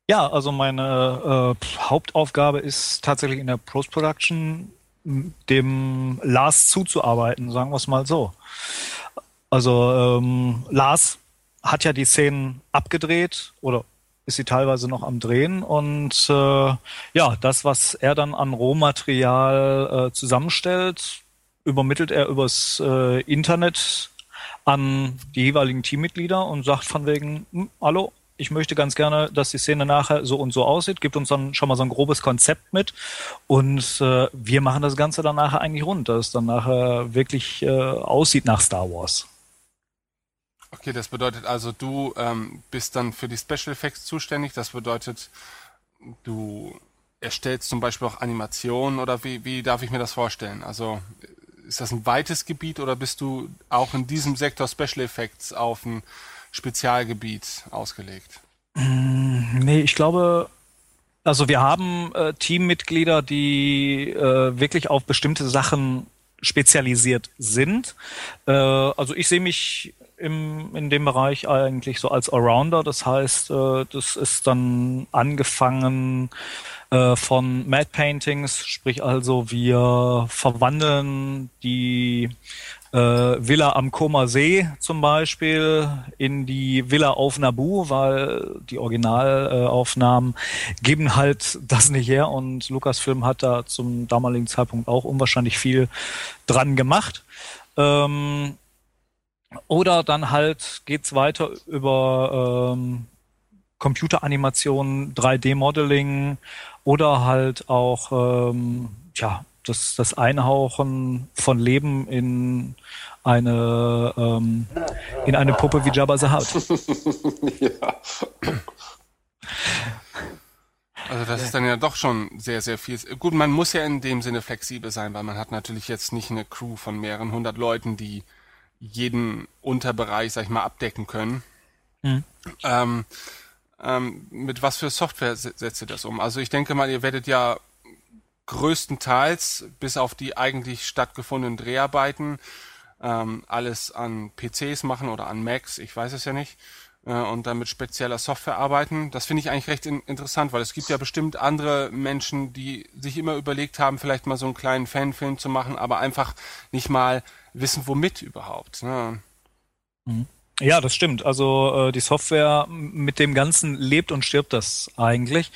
Speaker 6: Ja, also meine äh, Hauptaufgabe ist tatsächlich in der Post-Production dem Lars zuzuarbeiten, sagen wir es mal so. Also ähm, Lars hat ja die Szenen abgedreht oder ist sie teilweise noch am Drehen und äh, ja, das, was er dann an Rohmaterial äh, zusammenstellt, übermittelt er übers äh, Internet an die jeweiligen Teammitglieder und sagt von wegen, hm, hallo, ich möchte ganz gerne, dass die Szene nachher so und so aussieht, gibt uns dann schon mal so ein grobes Konzept mit und äh, wir machen das Ganze dann nachher eigentlich rund, dass es dann nachher wirklich äh, aussieht nach Star Wars.
Speaker 3: Okay, das bedeutet also, du ähm, bist dann für die Special Effects zuständig. Das bedeutet, du erstellst zum Beispiel auch Animationen oder wie, wie darf ich mir das vorstellen? Also ist das ein weites Gebiet oder bist du auch in diesem Sektor Special Effects auf ein Spezialgebiet ausgelegt?
Speaker 6: Mm, nee, ich glaube, also wir haben äh, Teammitglieder, die äh, wirklich auf bestimmte Sachen spezialisiert sind. Äh, also ich sehe mich im, in dem Bereich eigentlich so als Allrounder. Das heißt, äh, das ist dann angefangen äh, von Mad Paintings, sprich also wir verwandeln die äh, Villa am Koma See zum Beispiel in die Villa auf Nabu, weil die Originalaufnahmen geben halt das nicht her und Lucasfilm hat da zum damaligen Zeitpunkt auch unwahrscheinlich viel dran gemacht. Ähm, oder dann halt geht's weiter über ähm, Computeranimation, 3D-Modeling oder halt auch ähm, ja, das, das Einhauchen von Leben in eine, ähm, in eine Puppe wie Jabba the Hutt. ja.
Speaker 3: Also das ist dann ja doch schon sehr, sehr viel. Gut, man muss ja in dem Sinne flexibel sein, weil man hat natürlich jetzt nicht eine Crew von mehreren hundert Leuten, die jeden Unterbereich, sag ich mal, abdecken können. Mhm. Ähm, ähm, mit was für Software setzt ihr das um? Also ich denke mal, ihr werdet ja größtenteils, bis auf die eigentlich stattgefundenen Dreharbeiten, ähm, alles an PCs machen oder an Macs, ich weiß es ja nicht, äh, und dann mit spezieller Software arbeiten. Das finde ich eigentlich recht in interessant, weil es gibt ja bestimmt andere Menschen, die sich immer überlegt haben, vielleicht mal so einen kleinen Fanfilm zu machen, aber einfach nicht mal wissen, womit überhaupt. Ne?
Speaker 6: Mhm. Ja, das stimmt. Also äh, die Software mit dem Ganzen lebt und stirbt das eigentlich.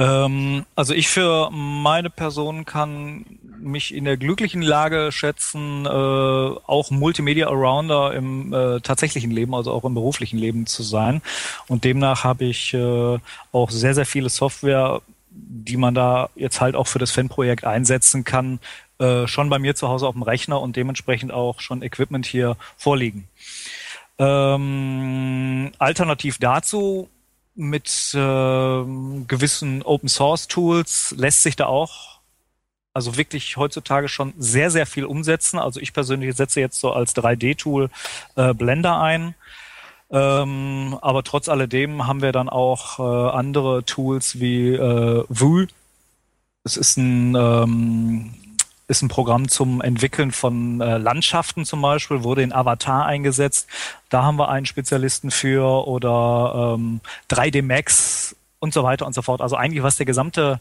Speaker 6: Ähm, also ich für meine Person kann mich in der glücklichen Lage schätzen, äh, auch Multimedia Arounder im äh, tatsächlichen Leben, also auch im beruflichen Leben zu sein. Und demnach habe ich äh, auch sehr, sehr viele Software, die man da jetzt halt auch für das Fanprojekt einsetzen kann, äh, schon bei mir zu Hause auf dem Rechner und dementsprechend auch schon Equipment hier vorliegen. Ähm, alternativ dazu mit äh, gewissen Open Source Tools lässt sich da auch also wirklich heutzutage schon sehr, sehr viel umsetzen. Also ich persönlich setze jetzt so als 3D-Tool äh, Blender ein. Ähm, aber trotz alledem haben wir dann auch äh, andere Tools wie äh, Vue. Es ist ein ähm, ist ein Programm zum Entwickeln von äh, Landschaften zum Beispiel, wurde in Avatar eingesetzt. Da haben wir einen Spezialisten für oder ähm, 3D Max und so weiter und so fort. Also eigentlich was der gesamte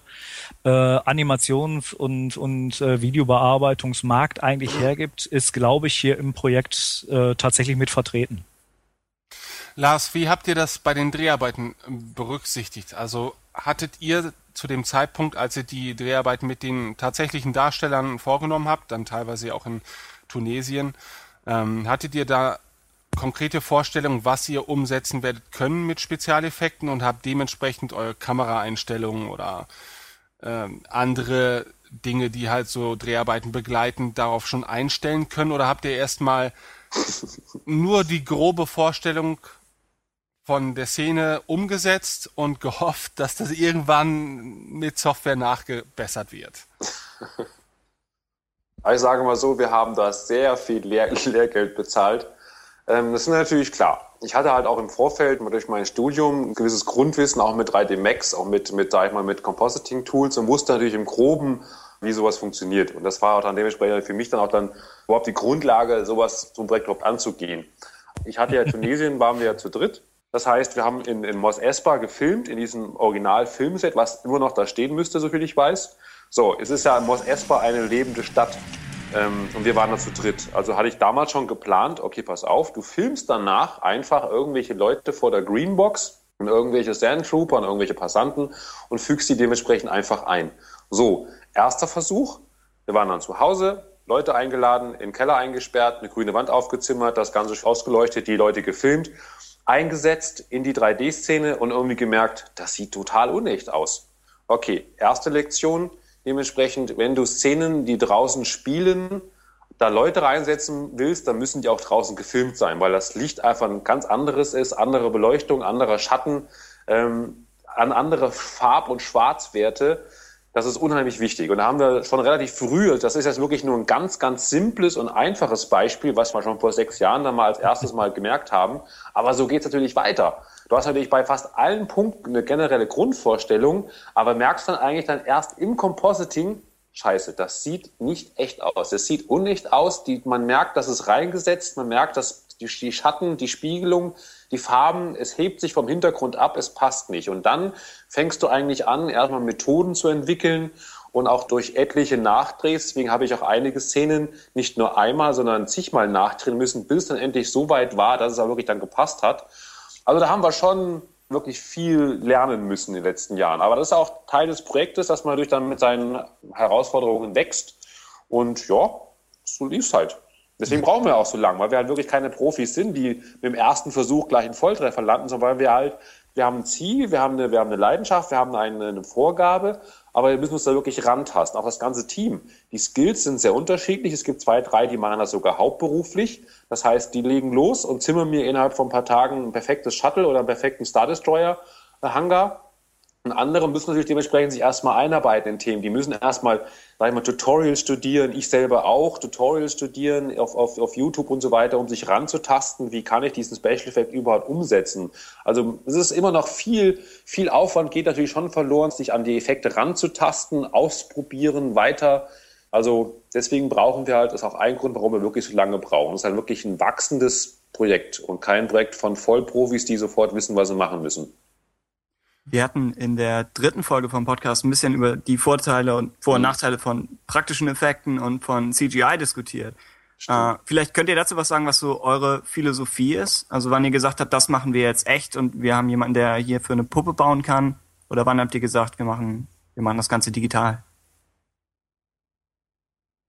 Speaker 6: äh, Animations- und, und äh, Videobearbeitungsmarkt eigentlich hergibt, ist, glaube ich, hier im Projekt äh, tatsächlich mit vertreten.
Speaker 3: Lars, wie habt ihr das bei den Dreharbeiten berücksichtigt? Also hattet ihr zu dem Zeitpunkt, als ihr die Dreharbeiten mit den tatsächlichen Darstellern vorgenommen habt, dann teilweise auch in Tunesien, ähm, hattet ihr da konkrete Vorstellungen, was ihr umsetzen werdet können mit Spezialeffekten und habt dementsprechend eure Kameraeinstellungen oder ähm, andere Dinge, die halt so Dreharbeiten begleiten, darauf schon einstellen können? Oder habt ihr erstmal nur die grobe Vorstellung von der Szene umgesetzt und gehofft, dass das irgendwann mit Software nachgebessert wird?
Speaker 5: Ich sage mal so, wir haben da sehr viel Lehr Lehrgeld bezahlt. Ähm, das ist natürlich klar. Ich hatte halt auch im Vorfeld durch mein Studium ein gewisses Grundwissen, auch mit 3D Max, auch mit, mit, sag ich mal, mit Compositing Tools und wusste natürlich im Groben, wie sowas funktioniert. Und das war auch dann dementsprechend für mich dann auch dann überhaupt die Grundlage, sowas zum Projekt überhaupt anzugehen. Ich hatte ja Tunesien, waren wir ja zu dritt das heißt, wir haben in, in Mos Espa gefilmt, in diesem Original-Filmset, was immer noch da stehen müsste, soviel ich weiß. So, es ist ja Mos Espa eine lebende Stadt. Ähm, und wir waren da zu dritt. Also hatte ich damals schon geplant, okay, pass auf, du filmst danach einfach irgendwelche Leute vor der Greenbox und irgendwelche Sandtrooper und irgendwelche Passanten und fügst die dementsprechend einfach ein. So, erster Versuch. Wir waren dann zu Hause, Leute eingeladen, in den Keller eingesperrt, eine grüne Wand aufgezimmert, das Ganze ausgeleuchtet, die Leute gefilmt eingesetzt in die 3D-Szene und irgendwie gemerkt, das sieht total unecht aus. Okay, erste Lektion. Dementsprechend, wenn du Szenen, die draußen spielen, da Leute reinsetzen willst, dann müssen die auch draußen gefilmt sein, weil das Licht einfach ein ganz anderes ist, andere Beleuchtung, anderer Schatten, ähm, an andere Farb- und Schwarzwerte. Das ist unheimlich wichtig. Und da haben wir schon relativ früh, das ist jetzt wirklich nur ein ganz, ganz simples und einfaches Beispiel, was wir schon vor sechs Jahren dann mal als erstes Mal gemerkt haben. Aber so geht es natürlich weiter. Du hast natürlich bei fast allen Punkten eine generelle Grundvorstellung, aber merkst dann eigentlich dann erst im Compositing, scheiße, das sieht nicht echt aus. Es sieht unecht aus. Die, man merkt, dass es reingesetzt, man merkt, dass die, die Schatten, die Spiegelung, die Farben, es hebt sich vom Hintergrund ab, es passt nicht. Und dann fängst du eigentlich an, erstmal Methoden zu entwickeln und auch durch etliche Nachdrehs, deswegen habe ich auch einige Szenen nicht nur einmal, sondern zigmal nachdrehen müssen, bis es dann endlich so weit war, dass es auch wirklich dann gepasst hat. Also da haben wir schon wirklich viel lernen müssen in den letzten Jahren. Aber das ist auch Teil des Projektes, dass man natürlich dann mit seinen Herausforderungen wächst. Und ja, so lief es halt. Deswegen brauchen wir auch so lange, weil wir halt wirklich keine Profis sind, die mit dem ersten Versuch gleich einen Volltreffer landen, sondern weil wir halt, wir haben ein Ziel, wir haben eine, wir haben eine Leidenschaft, wir haben eine, eine Vorgabe, aber wir müssen uns da wirklich rantasten. Auch das ganze Team. Die Skills sind sehr unterschiedlich. Es gibt zwei, drei, die machen das sogar hauptberuflich. Das heißt, die legen los und zimmern mir innerhalb von ein paar Tagen ein perfektes Shuttle oder einen perfekten Star Destroyer Hangar andere müssen natürlich dementsprechend sich erstmal einarbeiten in Themen. Die müssen erstmal, sag ich mal, Tutorials studieren, ich selber auch, Tutorials studieren auf, auf, auf YouTube und so weiter, um sich ranzutasten, wie kann ich diesen Special Effect überhaupt umsetzen. Also es ist immer noch viel, viel Aufwand geht natürlich schon verloren, sich an die Effekte ranzutasten, ausprobieren, weiter. Also deswegen brauchen wir halt, das ist auch ein Grund, warum wir wirklich so lange brauchen. Es ist halt wirklich ein wachsendes Projekt und kein Projekt von Vollprofis, die sofort wissen, was sie machen müssen.
Speaker 4: Wir hatten in der dritten Folge vom Podcast ein bisschen über die Vorteile und Vor- und mhm. Nachteile von praktischen Effekten und von CGI diskutiert. Äh, vielleicht könnt ihr dazu was sagen, was so eure Philosophie ist? Also wann ihr gesagt habt, das machen wir jetzt echt und wir haben jemanden, der hier für eine Puppe bauen kann? Oder wann habt ihr gesagt, wir machen, wir machen das Ganze digital?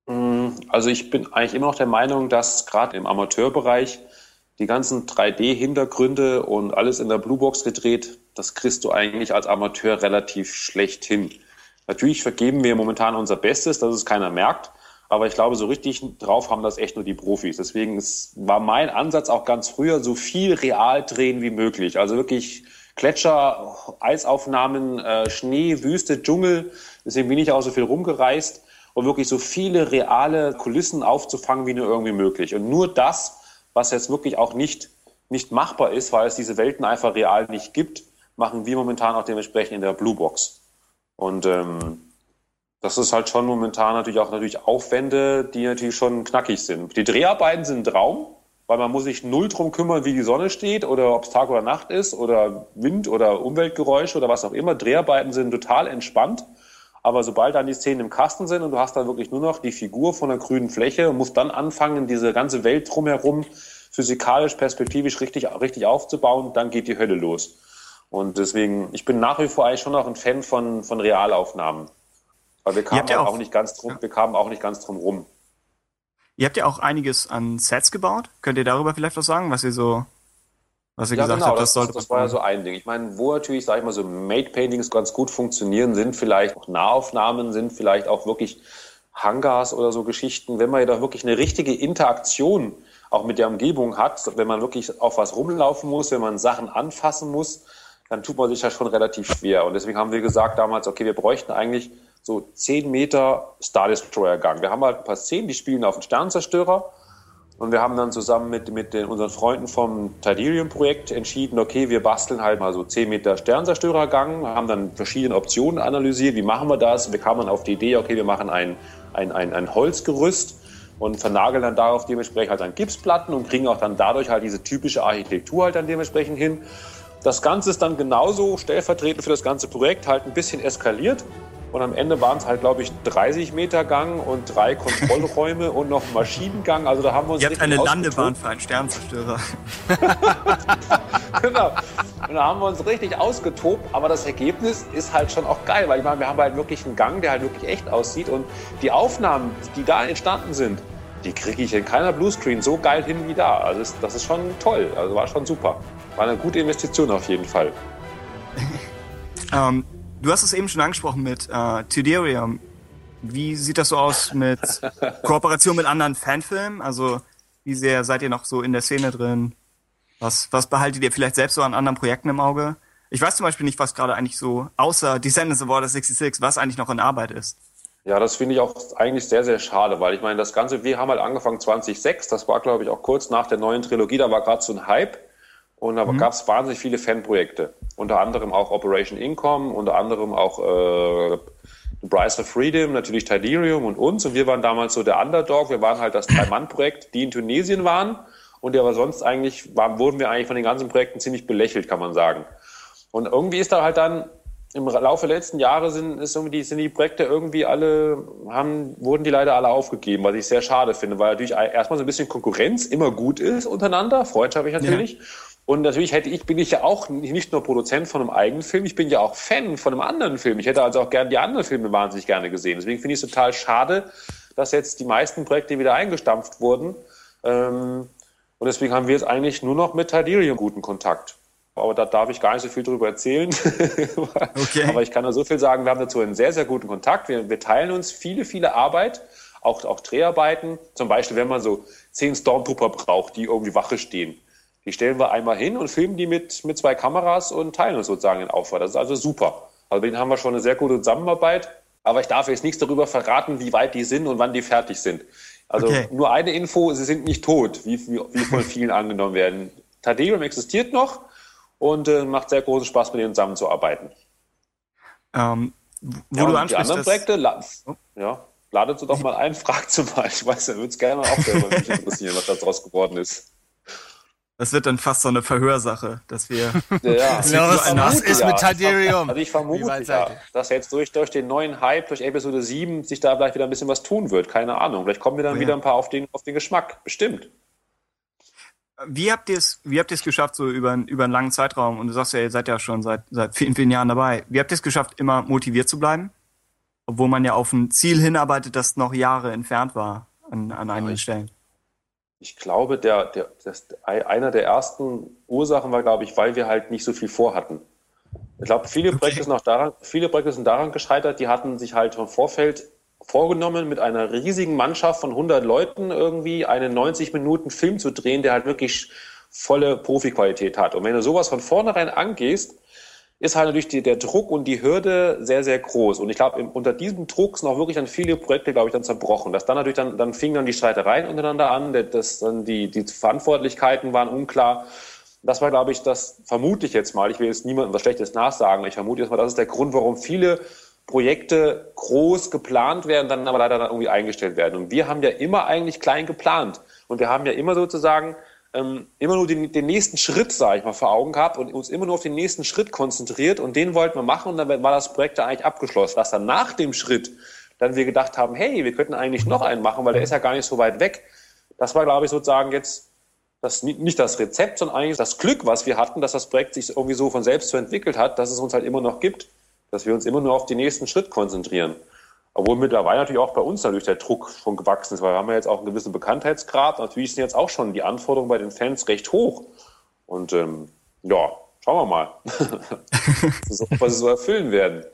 Speaker 5: Mm, also ich bin eigentlich immer noch der Meinung, dass gerade im Amateurbereich die ganzen 3D-Hintergründe und alles in der Bluebox gedreht, das kriegst du eigentlich als Amateur relativ schlecht hin. Natürlich vergeben wir momentan unser Bestes, dass es keiner merkt, aber ich glaube, so richtig drauf haben das echt nur die Profis. Deswegen ist, war mein Ansatz auch ganz früher, so viel real drehen wie möglich. Also wirklich Gletscher, Eisaufnahmen, äh, Schnee, Wüste, Dschungel. Deswegen bin ich auch so viel rumgereist, um wirklich so viele reale Kulissen aufzufangen wie nur irgendwie möglich. Und nur das was jetzt wirklich auch nicht, nicht machbar ist, weil es diese Welten einfach real nicht gibt, machen wir momentan auch dementsprechend in der Blue Box. Und ähm, das ist halt schon momentan natürlich auch natürlich Aufwände, die natürlich schon knackig sind. Die Dreharbeiten sind ein Traum, weil man muss sich null drum kümmern, wie die Sonne steht oder ob es Tag oder Nacht ist oder Wind oder Umweltgeräusche oder was auch immer. Dreharbeiten sind total entspannt. Aber sobald dann die Szenen im Kasten sind und du hast dann wirklich nur noch die Figur von der grünen Fläche und musst dann anfangen, diese ganze Welt drumherum physikalisch, perspektivisch richtig, richtig aufzubauen, dann geht die Hölle los. Und deswegen, ich bin nach wie vor eigentlich schon noch ein Fan von, von Realaufnahmen. Weil wir kamen auch, auch, nicht ganz drum, ja. wir kamen auch nicht ganz drum rum.
Speaker 4: Ihr habt ja auch einiges an Sets gebaut. Könnt ihr darüber vielleicht was sagen, was ihr so was ihr ja, gesagt genau, habt,
Speaker 5: das, das, das war ja so ein Ding. Ich meine, wo natürlich, sag ich mal, so Made-Paintings ganz gut funktionieren, sind vielleicht auch Nahaufnahmen, sind vielleicht auch wirklich Hangars oder so Geschichten. Wenn man ja da wirklich eine richtige Interaktion auch mit der Umgebung hat, wenn man wirklich auf was rumlaufen muss, wenn man Sachen anfassen muss, dann tut man sich ja schon relativ schwer. Und deswegen haben wir gesagt damals, okay, wir bräuchten eigentlich so 10 Meter Star Destroyer Gang. Wir haben halt ein paar Szenen, die spielen auf den Sternzerstörer und wir haben dann zusammen mit, mit den, unseren Freunden vom Tidirium-Projekt entschieden, okay, wir basteln halt mal so 10 Meter Sternzerstörergang, haben dann verschiedene Optionen analysiert, wie machen wir das? Wir kamen dann auf die Idee, okay, wir machen ein, ein, ein, ein Holzgerüst und vernageln dann darauf dementsprechend halt dann Gipsplatten und kriegen auch dann dadurch halt diese typische Architektur halt dann dementsprechend hin. Das Ganze ist dann genauso stellvertretend für das ganze Projekt halt ein bisschen eskaliert. Und am Ende waren es halt, glaube ich, 30 Meter Gang und drei Kontrollräume und noch Maschinengang. Also da haben wir uns.
Speaker 4: Ihr habt eine Landebahn für einen Sternzerstörer.
Speaker 5: genau. Und da haben wir uns richtig ausgetobt. Aber das Ergebnis ist halt schon auch geil, weil ich meine, wir haben halt wirklich einen Gang, der halt wirklich echt aussieht. Und die Aufnahmen, die da entstanden sind, die kriege ich in keiner Bluescreen so geil hin wie da. Also das, das ist schon toll. Also war schon super. War eine gute Investition auf jeden Fall.
Speaker 4: ähm, Du hast es eben schon angesprochen mit äh, Tuderium. wie sieht das so aus mit Kooperation mit anderen Fanfilmen? Also wie sehr seid ihr noch so in der Szene drin? Was, was behaltet ihr vielleicht selbst so an anderen Projekten im Auge? Ich weiß zum Beispiel nicht, was gerade eigentlich so, außer Descendants of Order 66, was eigentlich noch in Arbeit ist.
Speaker 5: Ja, das finde ich auch eigentlich sehr, sehr schade, weil ich meine, das Ganze, wir haben halt angefangen 2006, das war, glaube ich, auch kurz nach der neuen Trilogie, da war gerade so ein Hype und da mhm. gab es wahnsinnig viele Fanprojekte. Unter anderem auch Operation Income, unter anderem auch äh, The Price of Freedom, natürlich Tiderium und uns. Und wir waren damals so der Underdog. Wir waren halt das Drei-Mann-Projekt, die in Tunesien waren. Und aber sonst eigentlich waren, wurden wir eigentlich von den ganzen Projekten ziemlich belächelt, kann man sagen. Und irgendwie ist da halt dann im Laufe der letzten Jahre sind, ist irgendwie, sind die Projekte irgendwie alle, haben, wurden die leider alle aufgegeben, was ich sehr schade finde, weil natürlich erstmal so ein bisschen Konkurrenz immer gut ist untereinander, freundschaftlich natürlich. Ja. Und natürlich hätte ich, bin ich ja auch nicht nur Produzent von einem eigenen Film, ich bin ja auch Fan von einem anderen Film. Ich hätte also auch gerne die anderen Filme wahnsinnig gerne gesehen. Deswegen finde ich es total schade, dass jetzt die meisten Projekte wieder eingestampft wurden. Ähm, und deswegen haben wir jetzt eigentlich nur noch mit Tiderium guten Kontakt aber da darf ich gar nicht so viel drüber erzählen. okay. Aber ich kann nur so viel sagen, wir haben dazu einen sehr, sehr guten Kontakt. Wir, wir teilen uns viele, viele Arbeit, auch, auch Dreharbeiten. Zum Beispiel, wenn man so zehn Stormtrooper braucht, die irgendwie Wache stehen. Die stellen wir einmal hin und filmen die mit, mit zwei Kameras und teilen uns sozusagen den Aufwand. Das ist also super. Also mit denen haben wir schon eine sehr gute Zusammenarbeit. Aber ich darf jetzt nichts darüber verraten, wie weit die sind und wann die fertig sind. Also okay. nur eine Info, sie sind nicht tot, wie, wie, wie von vielen angenommen werden. Tadeum existiert noch, und äh, macht sehr großen Spaß, mit denen zusammenzuarbeiten.
Speaker 4: Ähm, wo
Speaker 5: ja, du ansprichst, die anderen Projekte, la oh. ja, ladet sie doch mal ein, fragt sie mal. Ich weiß, er würde es gerne auch selber mich interessieren, was da draus geworden ist.
Speaker 4: Das wird dann fast so eine Verhörsache, dass wir.
Speaker 5: Ja, ja.
Speaker 3: das ja was, was ist mit Tadirium?
Speaker 5: Also ich vermute, ja, dass jetzt durch, durch den neuen Hype, durch Episode 7, sich da vielleicht wieder ein bisschen was tun wird. Keine Ahnung. Vielleicht kommen wir dann oh, wieder ein paar auf den, auf den Geschmack. Bestimmt.
Speaker 4: Wie habt ihr es, wie habt ihr es geschafft, so über, über einen langen Zeitraum? Und du sagst ja, ihr seid ja schon seit, seit vielen, vielen Jahren dabei. Wie habt ihr es geschafft, immer motiviert zu bleiben? Obwohl man ja auf ein Ziel hinarbeitet, das noch Jahre entfernt war an, an einigen Stellen.
Speaker 5: Ich glaube, der, der, das, einer der ersten Ursachen war, glaube ich, weil wir halt nicht so viel vorhatten. Ich glaube, viele Projekte sind auch daran, viele Projekte sind daran gescheitert, die hatten sich halt im Vorfeld vorgenommen, mit einer riesigen Mannschaft von 100 Leuten irgendwie einen 90 Minuten Film zu drehen, der halt wirklich volle Profiqualität hat. Und wenn du sowas von vornherein angehst, ist halt natürlich die, der Druck und die Hürde sehr, sehr groß. Und ich glaube, unter diesem Druck sind auch wirklich dann viele Projekte, glaube ich, dann zerbrochen. Das dann natürlich dann, dann fingen dann die Streitereien untereinander an, das, dann die, die Verantwortlichkeiten waren unklar. Das war, glaube ich, das vermute ich jetzt mal. Ich will jetzt niemandem was Schlechtes nachsagen. Ich vermute jetzt mal, das ist der Grund, warum viele Projekte groß geplant werden, dann aber leider dann irgendwie eingestellt werden. Und wir haben ja immer eigentlich klein geplant. Und wir haben ja immer sozusagen ähm, immer nur den, den nächsten Schritt, sage ich mal, vor Augen gehabt und uns immer nur auf den nächsten Schritt konzentriert und den wollten wir machen und dann war das Projekt ja eigentlich abgeschlossen. Was dann nach dem Schritt dann wir gedacht haben, hey, wir könnten eigentlich noch einen machen, weil der ist ja gar nicht so weit weg. Das war, glaube ich, sozusagen jetzt das, nicht das Rezept, sondern eigentlich das Glück, was wir hatten, dass das Projekt sich irgendwie so von selbst so entwickelt hat, dass es uns halt immer noch gibt dass wir uns immer nur auf den nächsten Schritt konzentrieren. Obwohl mittlerweile natürlich auch bei uns natürlich der Druck schon gewachsen ist, weil wir haben ja jetzt auch einen gewissen Bekanntheitsgrad. Natürlich sind jetzt auch schon die Anforderungen bei den Fans recht hoch. Und ähm, ja, schauen wir mal, was sie so erfüllen werden.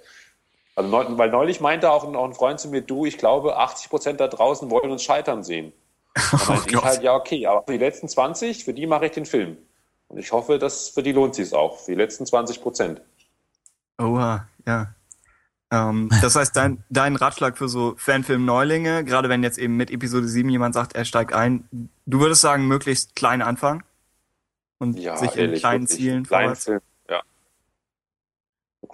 Speaker 5: Also, weil neulich meinte auch, auch ein Freund zu mir, du, ich glaube, 80 Prozent da draußen wollen uns scheitern sehen. Da oh ich halt, ja, okay, aber für die letzten 20, für die mache ich den Film. Und ich hoffe, dass für die lohnt sich es auch, für die letzten 20 Prozent.
Speaker 4: Oha, ja. Ähm, das heißt, dein, dein Ratschlag für so Fanfilm-Neulinge, gerade wenn jetzt eben mit Episode 7 jemand sagt, er steigt ein, du würdest sagen, möglichst klein anfangen und ja, sich ehrlich, in kleinen Zielen vorwärts.
Speaker 5: Ja.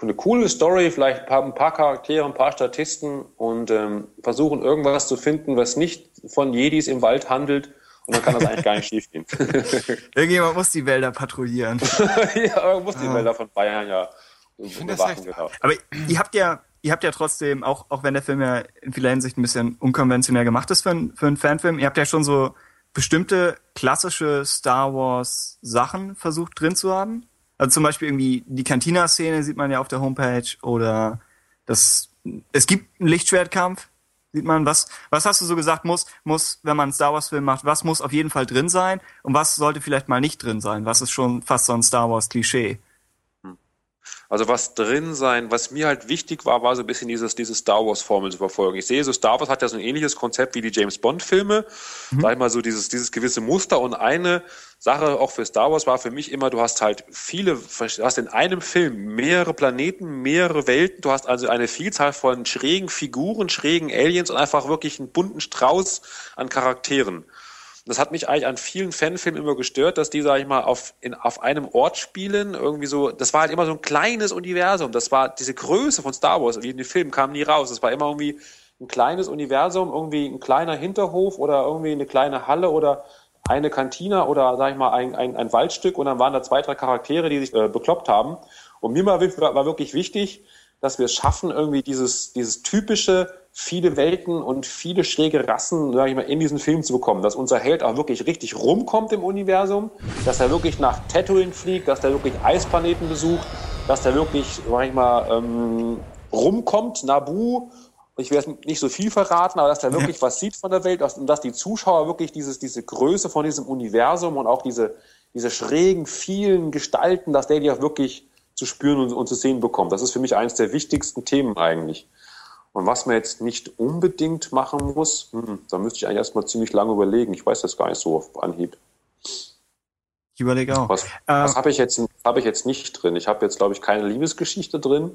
Speaker 5: Eine coole Story, vielleicht ein paar, ein paar, Charaktere, ein paar Statisten und ähm, versuchen irgendwas zu finden, was nicht von Jedis im Wald handelt und dann kann das eigentlich gar nicht schief gehen.
Speaker 4: Irgendjemand muss die Wälder patrouillieren.
Speaker 5: ja, muss die ah. Wälder von Bayern ja ich finde das
Speaker 4: recht. Genau. Aber ihr habt ja, ihr habt ja trotzdem, auch, auch wenn der Film ja in vieler Hinsicht ein bisschen unkonventionell gemacht ist für, ein, für einen Fanfilm, ihr habt ja schon so bestimmte klassische Star Wars Sachen versucht drin zu haben. Also zum Beispiel irgendwie die Cantina-Szene sieht man ja auf der Homepage oder das, es gibt einen Lichtschwertkampf, sieht man. Was, was hast du so gesagt, muss, muss, wenn man einen Star Wars Film macht, was muss auf jeden Fall drin sein und was sollte vielleicht mal nicht drin sein? Was ist schon fast so ein Star Wars Klischee?
Speaker 5: Also was drin sein, was mir halt wichtig war, war so ein bisschen dieses, diese Star Wars Formel zu verfolgen. Ich sehe so, Star Wars hat ja so ein ähnliches Konzept wie die James Bond Filme. Mhm. Sag ich mal so dieses, dieses gewisse Muster und eine Sache auch für Star Wars war für mich immer, du hast halt viele, du hast in einem Film mehrere Planeten, mehrere Welten, du hast also eine Vielzahl von schrägen Figuren, schrägen Aliens und einfach wirklich einen bunten Strauß an Charakteren. Das hat mich eigentlich an vielen Fanfilmen immer gestört, dass die, sag ich mal, auf, in, auf einem Ort spielen, irgendwie so, das war halt immer so ein kleines Universum. Das war diese Größe von Star Wars, wie in den Filmen kam nie raus. Das war immer irgendwie ein kleines Universum, irgendwie ein kleiner Hinterhof oder irgendwie eine kleine Halle oder eine Kantine oder, sag ich mal, ein, ein, ein Waldstück und dann waren da zwei, drei Charaktere, die sich äh, bekloppt haben. Und mir war, war wirklich wichtig, dass wir es schaffen, irgendwie dieses, dieses typische viele Welten und viele schräge Rassen, sag ich mal, in diesen Film zu bekommen, dass unser Held auch wirklich richtig rumkommt im Universum, dass er wirklich nach Tatooine fliegt, dass er wirklich Eisplaneten besucht, dass er wirklich, sag ich mal, ähm, rumkommt, Nabu. Ich werde nicht so viel verraten, aber dass er wirklich ja. was sieht von der Welt und dass die Zuschauer wirklich dieses, diese Größe von diesem Universum und auch diese, diese schrägen, vielen Gestalten, dass der die auch wirklich zu spüren und, und zu sehen bekommt. Das ist für mich eines der wichtigsten Themen eigentlich. Und was man jetzt nicht unbedingt machen muss, hm, da müsste ich eigentlich erstmal ziemlich lange überlegen. Ich weiß das gar nicht so auf Anhieb.
Speaker 4: Ich überlege auch.
Speaker 5: Was, äh, was habe ich, jetzt, hab ich jetzt nicht drin? Ich habe jetzt, glaube ich, keine Liebesgeschichte drin.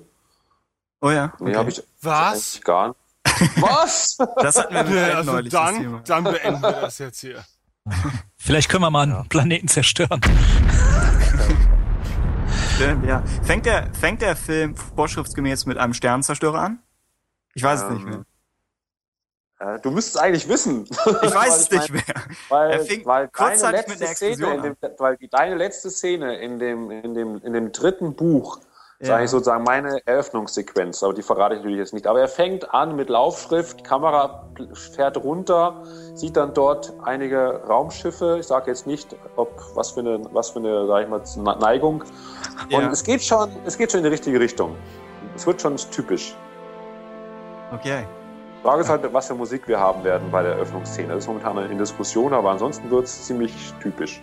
Speaker 4: Oh ja.
Speaker 5: Okay. Nee, habe ich
Speaker 3: was?
Speaker 5: gar nicht.
Speaker 3: Was?
Speaker 4: Das hatten wir
Speaker 3: ja, also neulich. Dann, dann beenden wir das jetzt hier.
Speaker 6: Vielleicht können wir mal einen ja. Planeten zerstören.
Speaker 4: ja. Fängt der, fängt der Film vorschriftsgemäß mit einem Sternzerstörer an? Ich weiß ähm, es nicht mehr.
Speaker 5: Äh, du müsstest eigentlich wissen.
Speaker 4: Ich weiß es nicht mehr.
Speaker 5: Weil, er fing weil kurzzeitig mit der Explosion dem, Weil die, deine letzte Szene in dem, in dem, in dem dritten Buch ja. sage ich sozusagen meine Eröffnungssequenz, aber die verrate ich natürlich jetzt nicht. Aber er fängt an mit Laufschrift, Kamera fährt runter, sieht dann dort einige Raumschiffe. Ich sage jetzt nicht, ob was für eine, was für eine, sag ich mal, Neigung. Und ja. es geht schon, es geht schon in die richtige Richtung. Es wird schon typisch.
Speaker 4: Okay.
Speaker 5: Die Frage ist halt, was für Musik wir haben werden bei der Eröffnungsszene. Das ist momentan in Diskussion, aber ansonsten wird es ziemlich typisch.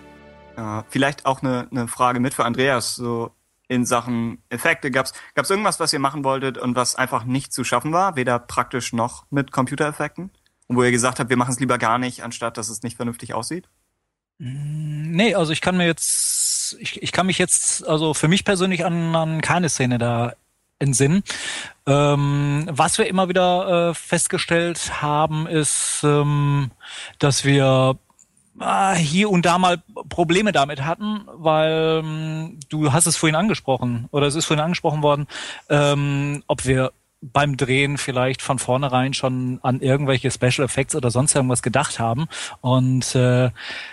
Speaker 4: Ja, vielleicht auch eine, eine Frage mit für Andreas, so in Sachen Effekte. Gab es irgendwas, was ihr machen wolltet und was einfach nicht zu schaffen war, weder praktisch noch mit Computereffekten? Und wo ihr gesagt habt, wir machen es lieber gar nicht, anstatt dass es nicht vernünftig aussieht?
Speaker 6: Mm, nee, also ich kann mir jetzt, ich, ich kann mich jetzt, also für mich persönlich an, an keine Szene da entsinnen. Ähm, was wir immer wieder äh, festgestellt haben, ist, ähm, dass wir äh, hier und da mal Probleme damit hatten, weil ähm, du hast es vorhin angesprochen oder es ist vorhin angesprochen worden, ähm, ob wir beim Drehen vielleicht von vornherein schon an irgendwelche Special Effects oder sonst irgendwas gedacht haben. Und äh,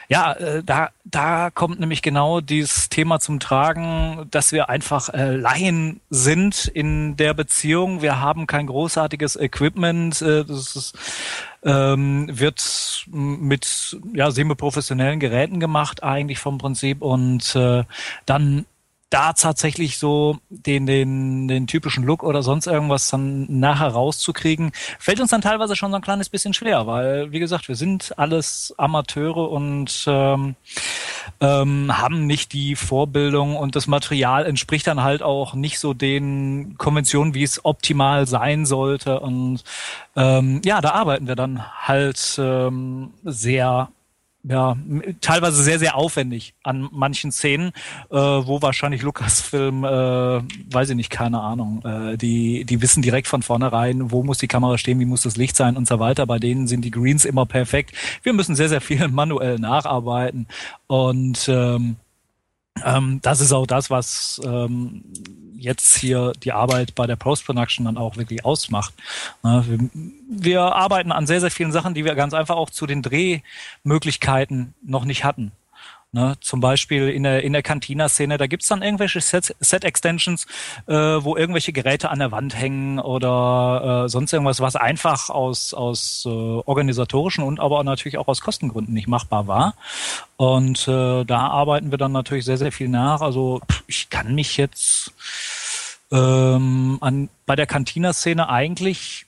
Speaker 6: ja, äh, da, da kommt nämlich genau dieses Thema zum Tragen, dass wir einfach äh, Laien sind in der Beziehung. Wir haben kein großartiges Equipment. Äh, das ist, ähm, wird mit ja, semi-professionellen Geräten gemacht eigentlich vom Prinzip und äh, dann da tatsächlich so den, den, den typischen Look oder sonst irgendwas dann nachher rauszukriegen, fällt uns dann teilweise schon so ein kleines bisschen schwer, weil, wie gesagt, wir sind alles Amateure und ähm, ähm, haben nicht die Vorbildung und das Material entspricht dann halt auch nicht so den Konventionen, wie es optimal sein sollte. Und ähm, ja, da arbeiten wir dann halt ähm, sehr ja, teilweise sehr, sehr aufwendig an manchen Szenen, äh, wo wahrscheinlich Lukas-Film, äh, weiß ich nicht, keine Ahnung, äh, die, die wissen direkt von vornherein, wo muss die Kamera stehen, wie muss das Licht sein und so weiter. Bei denen sind die Greens immer perfekt. Wir müssen sehr, sehr viel manuell nacharbeiten und ähm, ähm, das ist auch das, was ähm, jetzt hier die Arbeit bei der Post-Production dann auch wirklich ausmacht. Ne, wir, wir arbeiten an sehr, sehr vielen Sachen, die wir ganz einfach auch zu den Drehmöglichkeiten noch nicht hatten. Ne, zum Beispiel in der, in der Cantina-Szene, da gibt's dann irgendwelche Set-Extensions, äh, wo irgendwelche Geräte an der Wand hängen oder äh, sonst irgendwas, was einfach aus, aus äh, organisatorischen und aber natürlich auch aus Kostengründen nicht machbar war. Und äh, da arbeiten wir dann natürlich sehr, sehr viel nach. Also ich kann mich jetzt ähm, an, bei der Cantina-Szene eigentlich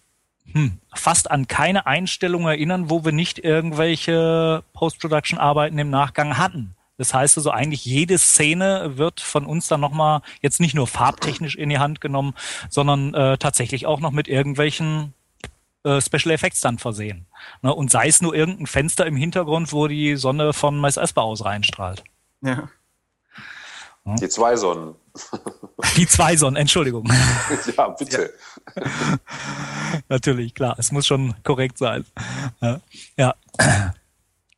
Speaker 6: hm, fast an keine Einstellung erinnern, wo wir nicht irgendwelche Post-Production-Arbeiten im Nachgang hatten. Das heißt also eigentlich jede Szene wird von uns dann nochmal jetzt nicht nur farbtechnisch in die Hand genommen, sondern äh, tatsächlich auch noch mit irgendwelchen äh, Special Effects dann versehen. Ne? Und sei es nur irgendein Fenster im Hintergrund, wo die Sonne von Mais Esper aus reinstrahlt.
Speaker 4: Ja.
Speaker 5: Die zwei Sonnen.
Speaker 6: Die zwei Sonnen, Entschuldigung.
Speaker 5: ja, bitte.
Speaker 6: Ja. Natürlich, klar, es muss schon korrekt sein. Ja.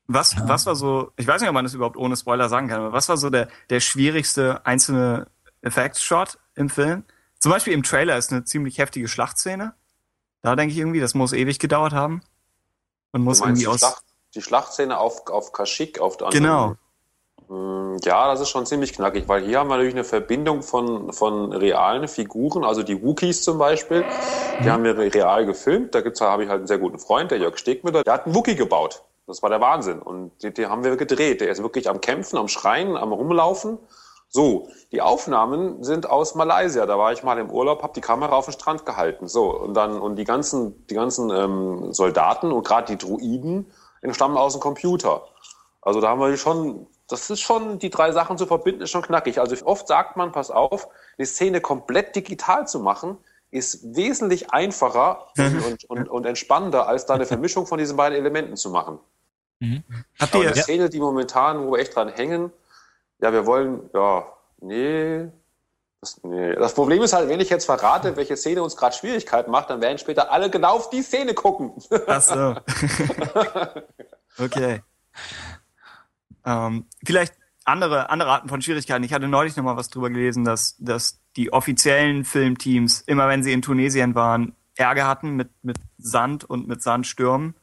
Speaker 4: Was, was war so, ich weiß nicht, ob man das überhaupt ohne Spoiler sagen kann, aber was war so der, der schwierigste einzelne Effects-Shot im Film? Zum Beispiel im Trailer ist eine ziemlich heftige Schlachtszene. Da denke ich irgendwie, das muss ewig gedauert haben.
Speaker 5: Und muss irgendwie aus. Schlacht, die Schlachtszene auf, auf Kashyyyk, auf
Speaker 4: der Genau.
Speaker 5: Hm, ja, das ist schon ziemlich knackig, weil hier haben wir natürlich eine Verbindung von, von realen Figuren, also die Wookies zum Beispiel, die mhm. haben wir real gefilmt. Da gibt's, habe ich halt einen sehr guten Freund, der Jörg Stegmüller, der hat einen Wookie gebaut. Das war der Wahnsinn. Und die, die haben wir gedreht. Der ist wirklich am Kämpfen, am Schreien, am Rumlaufen. So, die Aufnahmen sind aus Malaysia. Da war ich mal im Urlaub, habe die Kamera auf den Strand gehalten. So und dann und die ganzen die ganzen ähm, Soldaten und gerade die Druiden entstammen aus dem Computer. Also da haben wir schon, das ist schon die drei Sachen zu verbinden, ist schon knackig. Also oft sagt man, pass auf, die Szene komplett digital zu machen, ist wesentlich einfacher und, und, und entspannender, als da eine Vermischung von diesen beiden Elementen zu machen. Mhm. Habt ihr, die Szene, die momentan, wo wir echt dran hängen, ja, wir wollen, ja, nee, das, nee. Das Problem ist halt, wenn ich jetzt verrate, welche Szene uns gerade Schwierigkeiten macht, dann werden später alle genau auf die Szene gucken.
Speaker 4: Ach so. okay. Ähm, vielleicht andere, andere Arten von Schwierigkeiten. Ich hatte neulich noch mal was drüber gelesen, dass, dass die offiziellen Filmteams, immer wenn sie in Tunesien waren, Ärger hatten mit, mit Sand und mit Sandstürmen.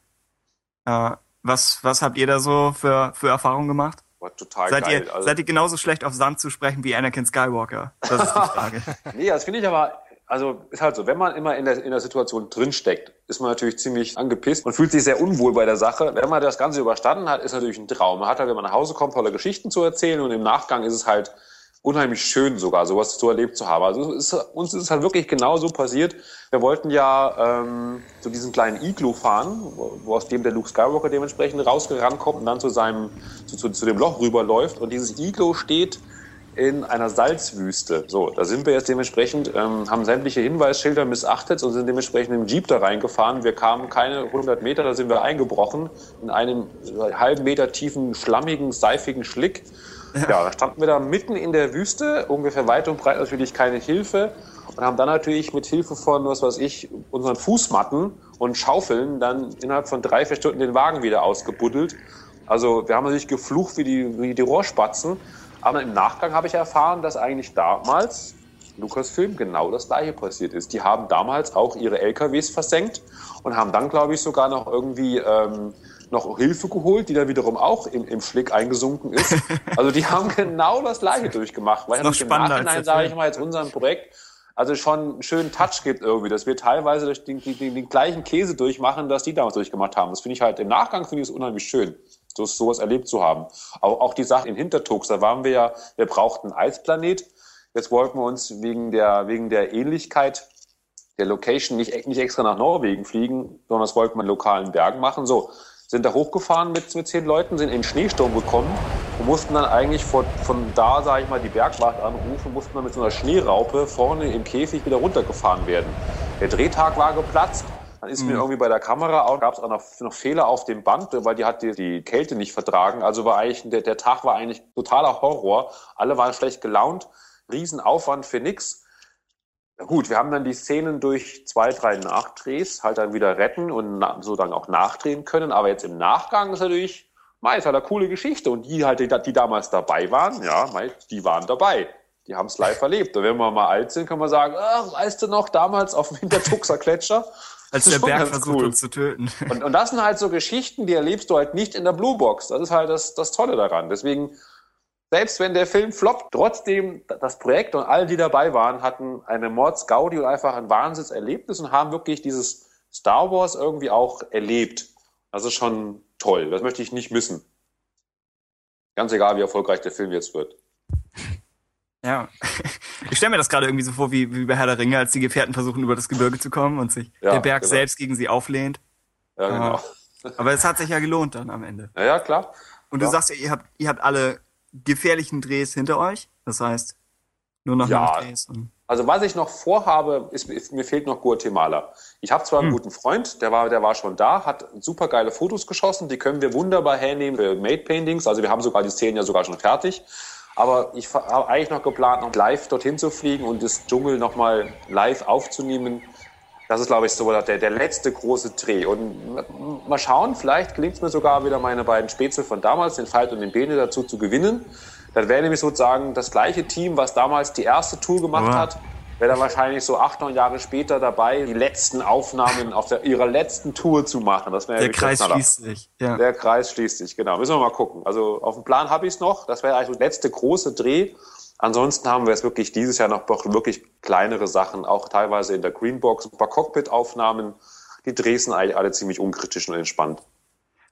Speaker 4: Äh, was, was habt ihr da so für, für Erfahrungen gemacht?
Speaker 5: War total
Speaker 4: seid
Speaker 5: geil.
Speaker 4: Ihr, also, seid ihr genauso schlecht auf Sand zu sprechen wie Anakin Skywalker? Das ist die Frage.
Speaker 5: nee, das finde ich aber, also ist halt so, wenn man immer in der, in der Situation drinsteckt, ist man natürlich ziemlich angepisst und fühlt sich sehr unwohl bei der Sache. Wenn man das Ganze überstanden hat, ist natürlich ein Traum. Man hat halt, wenn man nach Hause kommt, tolle Geschichten zu erzählen und im Nachgang ist es halt unheimlich schön sogar, sowas zu erlebt zu haben. Also ist, uns ist es halt wirklich genau so passiert. Wir wollten ja ähm, zu diesem kleinen Iglu fahren, wo, wo aus dem der Luke Skywalker dementsprechend rausgerannt kommt und dann zu seinem zu, zu, zu dem Loch rüberläuft. Und dieses Iglu steht in einer Salzwüste. So, da sind wir jetzt dementsprechend, ähm, haben sämtliche Hinweisschilder missachtet und sind dementsprechend im Jeep da reingefahren. Wir kamen keine 100 Meter, da sind wir eingebrochen in einem halben Meter tiefen, schlammigen, seifigen Schlick ja. ja, da standen wir da mitten in der Wüste, ungefähr weit und breit natürlich keine Hilfe und haben dann natürlich mit Hilfe von, was weiß ich, unseren Fußmatten und Schaufeln dann innerhalb von drei, vier Stunden den Wagen wieder ausgebuddelt. Also wir haben natürlich geflucht wie die, wie die Rohrspatzen, aber im Nachgang habe ich erfahren, dass eigentlich damals Lukas-Film genau das gleiche passiert ist. Die haben damals auch ihre LKWs versenkt und haben dann, glaube ich, sogar noch irgendwie ähm, noch Hilfe geholt, die dann wiederum auch im, im Schlick eingesunken ist. Also die haben genau das gleiche durchgemacht. Weil
Speaker 4: noch im Nachhinein,
Speaker 5: sage ich mal, jetzt unserem Projekt also schon einen schönen Touch gibt irgendwie, dass wir teilweise den, den, den gleichen Käse durchmachen, das die damals durchgemacht haben. Das finde ich halt im Nachgang finde ich es unheimlich schön, so, sowas erlebt zu haben. Aber auch die Sache in Hintertux, da waren wir ja, wir brauchten einen Eisplanet. Jetzt wollten wir uns wegen der, wegen der Ähnlichkeit der Location nicht, nicht extra nach Norwegen fliegen, sondern das wollten wir in lokalen Bergen machen. So, sind da hochgefahren mit, mit zehn Leuten, sind in den Schneesturm gekommen und mussten dann eigentlich von, von da, sage ich mal, die Bergwacht anrufen, mussten dann mit so einer Schneeraupe vorne im Käfig wieder runtergefahren werden. Der Drehtag war geplatzt. Dann ist mhm. mir irgendwie bei der Kamera auch, gab es auch noch, noch, Fehler auf dem Band, weil die hat die, die Kälte nicht vertragen. Also war eigentlich, der, der Tag war eigentlich totaler Horror. Alle waren schlecht gelaunt. Riesenaufwand für nix. Gut, wir haben dann die Szenen durch zwei, drei Nachdrehs halt dann wieder retten und so dann auch nachdrehen können. Aber jetzt im Nachgang ist natürlich, mei, ist halt eine coole Geschichte. Und die halt, die, die damals dabei waren, ja, mei, die waren dabei. Die haben es live erlebt. Und wenn wir mal alt sind, können wir sagen, ach, weißt du noch, damals auf dem Hintertuxer Gletscher?
Speaker 4: Als der Berg versucht, cool. uns zu töten.
Speaker 5: Und, und das sind halt so Geschichten, die erlebst du halt nicht in der Blue Box. Das ist halt das, das Tolle daran. Deswegen selbst wenn der Film floppt, trotzdem das Projekt und alle, die dabei waren, hatten eine Mordsgaudi und einfach ein Wahnsinnserlebnis und haben wirklich dieses Star Wars irgendwie auch erlebt. Das ist schon toll. Das möchte ich nicht missen. Ganz egal, wie erfolgreich der Film jetzt wird.
Speaker 4: Ja, ich stelle mir das gerade irgendwie so vor, wie, wie bei Herr der Ringe, als die Gefährten versuchen, über das Gebirge zu kommen und sich ja, der Berg genau. selbst gegen sie auflehnt.
Speaker 5: Ja, genau.
Speaker 4: Aber es hat sich ja gelohnt dann am Ende.
Speaker 5: Ja, ja klar.
Speaker 4: Und
Speaker 5: ja.
Speaker 4: du sagst ja, ihr habt, ihr habt alle gefährlichen Drehs hinter euch? Das heißt, nur noch
Speaker 5: Ja.
Speaker 4: Drehs
Speaker 5: Also was ich noch vorhabe, ist, ist mir fehlt noch Guatemala. Ich habe zwar einen
Speaker 4: Hm.
Speaker 5: guten Freund, der war, der war schon da, hat super geile Fotos geschossen, die können wir wunderbar hernehmen für Made Paintings. Also wir haben sogar die Szenen ja sogar schon fertig. Aber ich habe eigentlich noch geplant, noch live dorthin zu fliegen und das Dschungel nochmal live aufzunehmen. Das ist, glaube ich, so der, der letzte große Dreh. Und mal schauen, vielleicht gelingt es mir sogar wieder meine beiden Spätzle von damals, den Fight und den Bene, dazu zu gewinnen. Dann wäre nämlich sozusagen das gleiche Team, was damals die erste Tour gemacht
Speaker 4: Wow.
Speaker 5: hat, wäre dann wahrscheinlich so acht, neun Jahre später dabei, die letzten Aufnahmen auf der, ihrer letzten Tour zu machen. Das wäre
Speaker 4: der Kreis schließt sich. Ja.
Speaker 5: Der Kreis schließt sich, genau. Müssen wir mal gucken. Also auf dem Plan habe ich es noch. Das wäre eigentlich der letzte große Dreh. Ansonsten haben wir jetzt wirklich dieses Jahr noch wirklich kleinere Sachen, auch teilweise in der Greenbox, ein paar Cockpit-Aufnahmen. Die Drehs sind eigentlich alle ziemlich unkritisch und entspannt.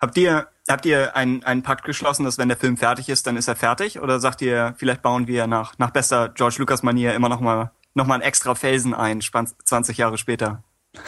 Speaker 4: Habt ihr, habt ihr einen, einen Pakt geschlossen, dass wenn der Film fertig ist, dann ist er fertig? Oder sagt ihr, vielleicht bauen wir nach, nach bester George Lucas Manier immer noch mal, noch mal einen extra Felsen ein, span- 20 Jahre später?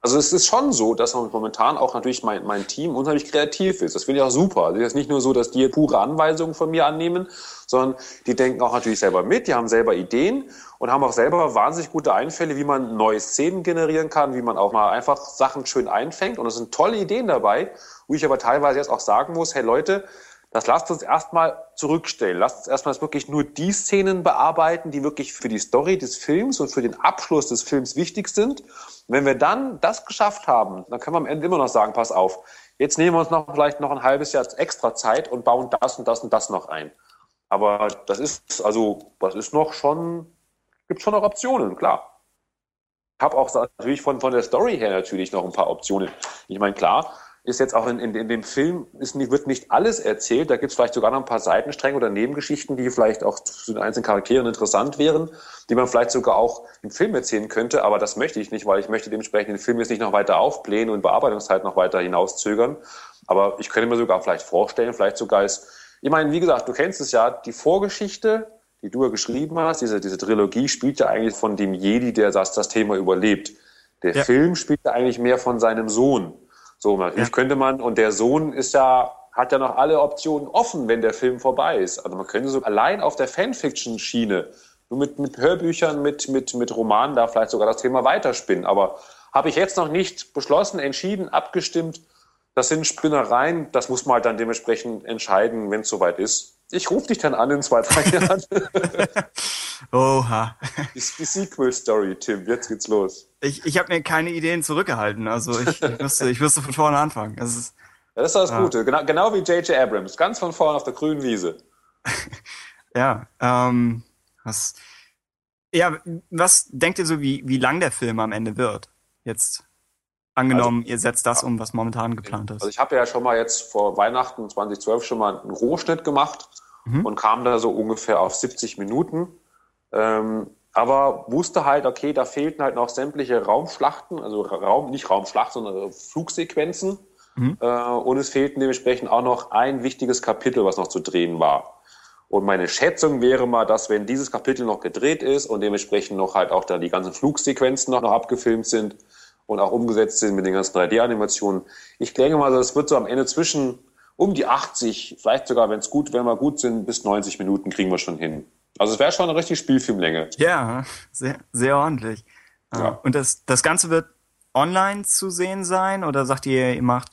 Speaker 5: Also es ist schon so, dass momentan auch natürlich mein, mein Team unheimlich kreativ ist. Das finde ich auch super. Also es ist nicht nur so, dass die pure Anweisungen von mir annehmen, sondern die denken auch natürlich selber mit, die haben selber Ideen und haben auch selber wahnsinnig gute Einfälle, wie man neue Szenen generieren kann, wie man auch mal einfach Sachen schön einfängt. Und es sind tolle Ideen dabei, wo ich aber teilweise jetzt auch sagen muss, hey Leute, das lasst uns erstmal zurückstellen. Lasst uns erstmal wirklich nur die Szenen bearbeiten, die wirklich für die Story des Films und für den Abschluss des Films wichtig sind. Wenn wir dann das geschafft haben, dann können wir am Ende immer noch sagen, pass auf, jetzt nehmen wir uns noch vielleicht noch ein halbes Jahr extra Zeit und bauen das und das und das noch ein. Aber das ist, also, das ist noch schon, gibt schon noch Optionen, klar. Ich habe auch natürlich von, von der Story her natürlich noch ein paar Optionen. Ich meine, klar, ist jetzt auch in, in, in dem Film, ist wird nicht alles erzählt. Da gibt es vielleicht sogar noch ein paar Seitenstränge oder Nebengeschichten, die vielleicht auch zu den einzelnen Charakteren interessant wären, die man vielleicht sogar auch im Film erzählen könnte. Aber das möchte ich nicht, weil ich möchte dementsprechend den Film jetzt nicht noch weiter aufblähen und Bearbeitungszeit noch weiter hinauszögern. Aber ich könnte mir sogar vielleicht vorstellen, vielleicht sogar ist, ich meine, wie gesagt, du kennst es ja, die Vorgeschichte, die du ja geschrieben hast, diese, diese Trilogie spielt ja eigentlich von dem Jedi, der das, das Thema überlebt. Der
Speaker 4: Ja.
Speaker 5: Film spielt ja eigentlich mehr von seinem Sohn. So, natürlich
Speaker 4: Ja.
Speaker 5: könnte man, und der Sohn ist ja, hat ja noch alle Optionen offen, wenn der Film vorbei ist. Also man könnte so allein auf der Fanfiction-Schiene, nur mit, mit Hörbüchern, mit, mit, mit Romanen da vielleicht sogar das Thema weiterspinnen. Aber habe ich jetzt noch nicht beschlossen, entschieden, abgestimmt. Das sind Spinnereien, das muss man halt dann dementsprechend entscheiden, wenn es soweit ist. Ich rufe dich dann an in zwei, drei Jahren.
Speaker 4: Oha.
Speaker 5: die, die Sequel-Story, Tim, jetzt geht's los.
Speaker 4: Ich, ich habe mir keine Ideen zurückgehalten. Also ich, ich, müsste, ich müsste von vorne anfangen. Das ist,
Speaker 5: Ja, das ist das
Speaker 4: Ja.
Speaker 5: Gute. Genau, genau wie J.J. Abrams, ganz von vorne auf der grünen Wiese.
Speaker 4: ja, ähm, was, ja, was denkt ihr so, wie, wie lang der Film am Ende wird? Jetzt angenommen, ihr setzt das um, was momentan geplant ist.
Speaker 5: Also ich habe ja schon mal jetzt vor Weihnachten 2012 schon mal einen Rohschnitt gemacht
Speaker 4: Mhm.
Speaker 5: und kam da so ungefähr auf 70 Minuten. Ähm, aber wusste halt, okay, da fehlten halt noch sämtliche Raumschlachten, also Raum, nicht Raumschlacht, sondern Flugsequenzen.
Speaker 4: Mhm.
Speaker 5: Äh, und es fehlten dementsprechend auch noch ein wichtiges Kapitel, was noch zu drehen war. Und meine Schätzung wäre mal, dass wenn dieses Kapitel noch gedreht ist und dementsprechend noch halt auch da die ganzen Flugsequenzen noch, noch abgefilmt sind und auch umgesetzt sind mit den ganzen 3D-Animationen, ich denke mal, das wird so am Ende zwischen um die 80, vielleicht sogar, wenn es gut, wenn wir gut sind, bis 90 Minuten kriegen wir schon hin. Also es wäre schon eine richtige Spielfilmlänge.
Speaker 4: Ja, sehr, sehr ordentlich. Ja.
Speaker 5: Ja.
Speaker 4: Und das, das Ganze wird online zu sehen sein? Oder sagt ihr, ihr macht,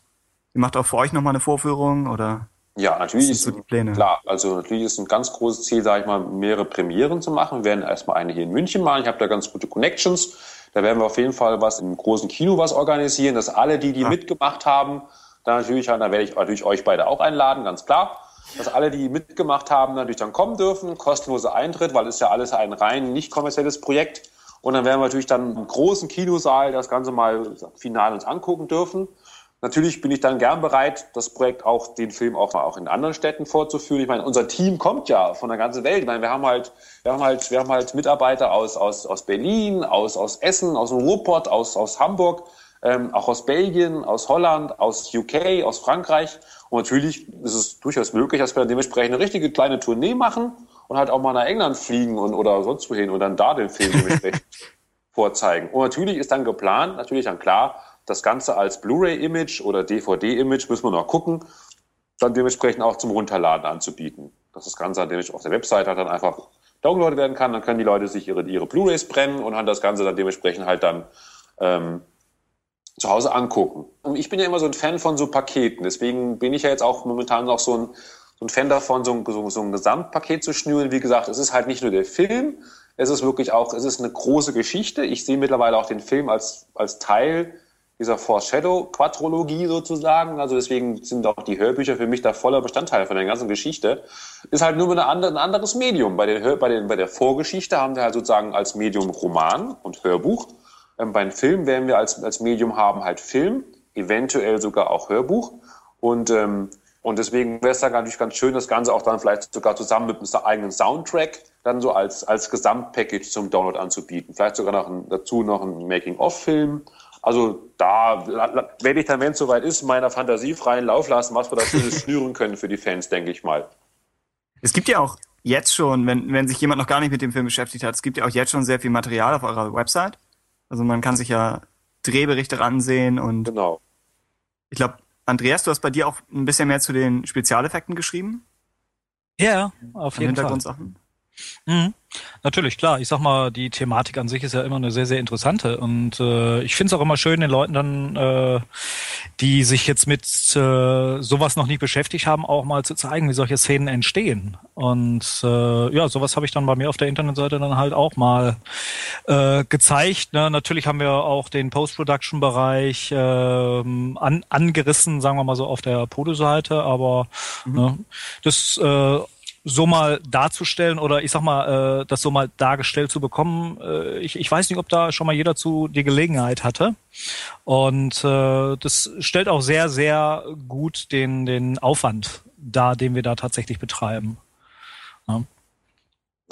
Speaker 4: ihr macht auch für euch nochmal eine Vorführung? Oder?
Speaker 5: Ja, natürlich ist
Speaker 4: so die Pläne?
Speaker 5: klar. Also natürlich ist ein ganz großes Ziel, sage ich mal, mehrere Premieren zu machen. Wir werden erstmal eine hier in München machen. Ich habe da ganz gute Connections. Da werden wir auf jeden Fall was im großen Kino was organisieren, dass alle die, die
Speaker 4: Ah.
Speaker 5: mitgemacht haben, da natürlich, da werde ich natürlich euch beide auch einladen, ganz klar. Dass alle, die mitgemacht haben, natürlich dann kommen dürfen, kostenloser Eintritt, weil es ja alles ein rein nicht kommerzielles Projekt. Und dann werden wir natürlich dann im großen Kinosaal das Ganze mal final uns angucken dürfen. Natürlich bin ich dann gern bereit, das Projekt auch, den Film auch mal auch in anderen Städten vorzuführen. Ich meine, unser Team kommt ja von der ganzen Welt. Ich meine, wir haben halt, wir haben halt, wir haben halt Mitarbeiter aus, aus, aus Berlin, aus, aus Essen, aus dem Ruhrpott, aus, aus Hamburg, ähm, auch aus Belgien, aus Holland, aus UK, aus Frankreich. Und natürlich ist es durchaus möglich, dass wir dann dementsprechend eine richtige kleine Tournee machen und halt auch mal nach England fliegen und, oder sonst wohin und dann da den Film dementsprechend vorzeigen. Und natürlich ist dann geplant, natürlich dann klar, das Ganze als Blu-ray-Image oder DVD-Image müssen wir noch gucken. dann dementsprechend auch zum Runterladen anzubieten. Dass das Ganze dann dementsprechend auf der Webseite halt dann einfach downloadet werden kann, dann können die Leute sich ihre, ihre Blu-rays brennen und haben das Ganze dann dementsprechend halt dann ähm, zu Hause angucken. Und ich bin ja immer so ein Fan von so Paketen, deswegen bin ich ja jetzt auch momentan noch so ein, so ein Fan davon, so ein, so, so ein Gesamtpaket zu schnüren. Wie gesagt, es ist halt nicht nur der Film, es ist wirklich auch, es ist eine große Geschichte. Ich sehe mittlerweile auch den Film als, als Teil dieser Foreshadow-Quadrologie sozusagen. Also deswegen sind auch die Hörbücher für mich da voller Bestandteil von der ganzen Geschichte. Ist halt nur andere, ein anderes Medium. Bei, den, bei, den, bei der Vorgeschichte haben wir halt sozusagen als Medium Roman und Hörbuch. Ähm, beim Film werden wir als, als Medium haben halt Film, eventuell sogar auch Hörbuch. Und, ähm, und deswegen wäre es dann natürlich ganz schön, das Ganze auch dann vielleicht sogar zusammen mit einem eigenen Soundtrack dann so als, als Gesamtpackage zum Download anzubieten. Vielleicht sogar noch ein, dazu noch ein Making-of-Film. Also da werde ich dann, wenn es soweit ist, meiner Fantasie freien Lauf lassen, was wir da schönes schnüren können für die Fans, denke ich mal.
Speaker 4: Es gibt ja auch jetzt schon, wenn, wenn sich jemand noch gar nicht mit dem Film beschäftigt hat, es gibt ja auch jetzt schon sehr viel Material auf eurer Website. Also man kann sich ja Drehberichte ansehen und
Speaker 5: genau.
Speaker 4: ich glaube, Andreas, du hast bei dir auch ein bisschen mehr zu den Spezialeffekten geschrieben?
Speaker 6: Ja, auf jeden Fall. Mhm. Natürlich, klar. Ich sag mal, die Thematik an sich ist ja immer eine sehr, sehr interessante. Und äh, ich finde es auch immer schön, den Leuten dann, äh, die sich jetzt mit äh, sowas noch nicht beschäftigt haben, auch mal zu zeigen, wie solche Szenen entstehen. Und äh, ja, sowas habe ich dann bei mir auf der Internetseite dann halt auch mal äh, gezeigt. Ne? Natürlich haben wir auch den Post-Production-Bereich äh, an, angerissen, sagen wir mal so auf der Podo-Seite, aber mhm. ne, das äh, so mal darzustellen oder ich sag mal, äh, das so mal dargestellt zu bekommen. Äh, ich, ich weiß nicht, ob da schon mal jeder zu die Gelegenheit hatte. Und äh, das stellt auch sehr, sehr gut den, den Aufwand dar, den wir da tatsächlich betreiben.
Speaker 5: Ja.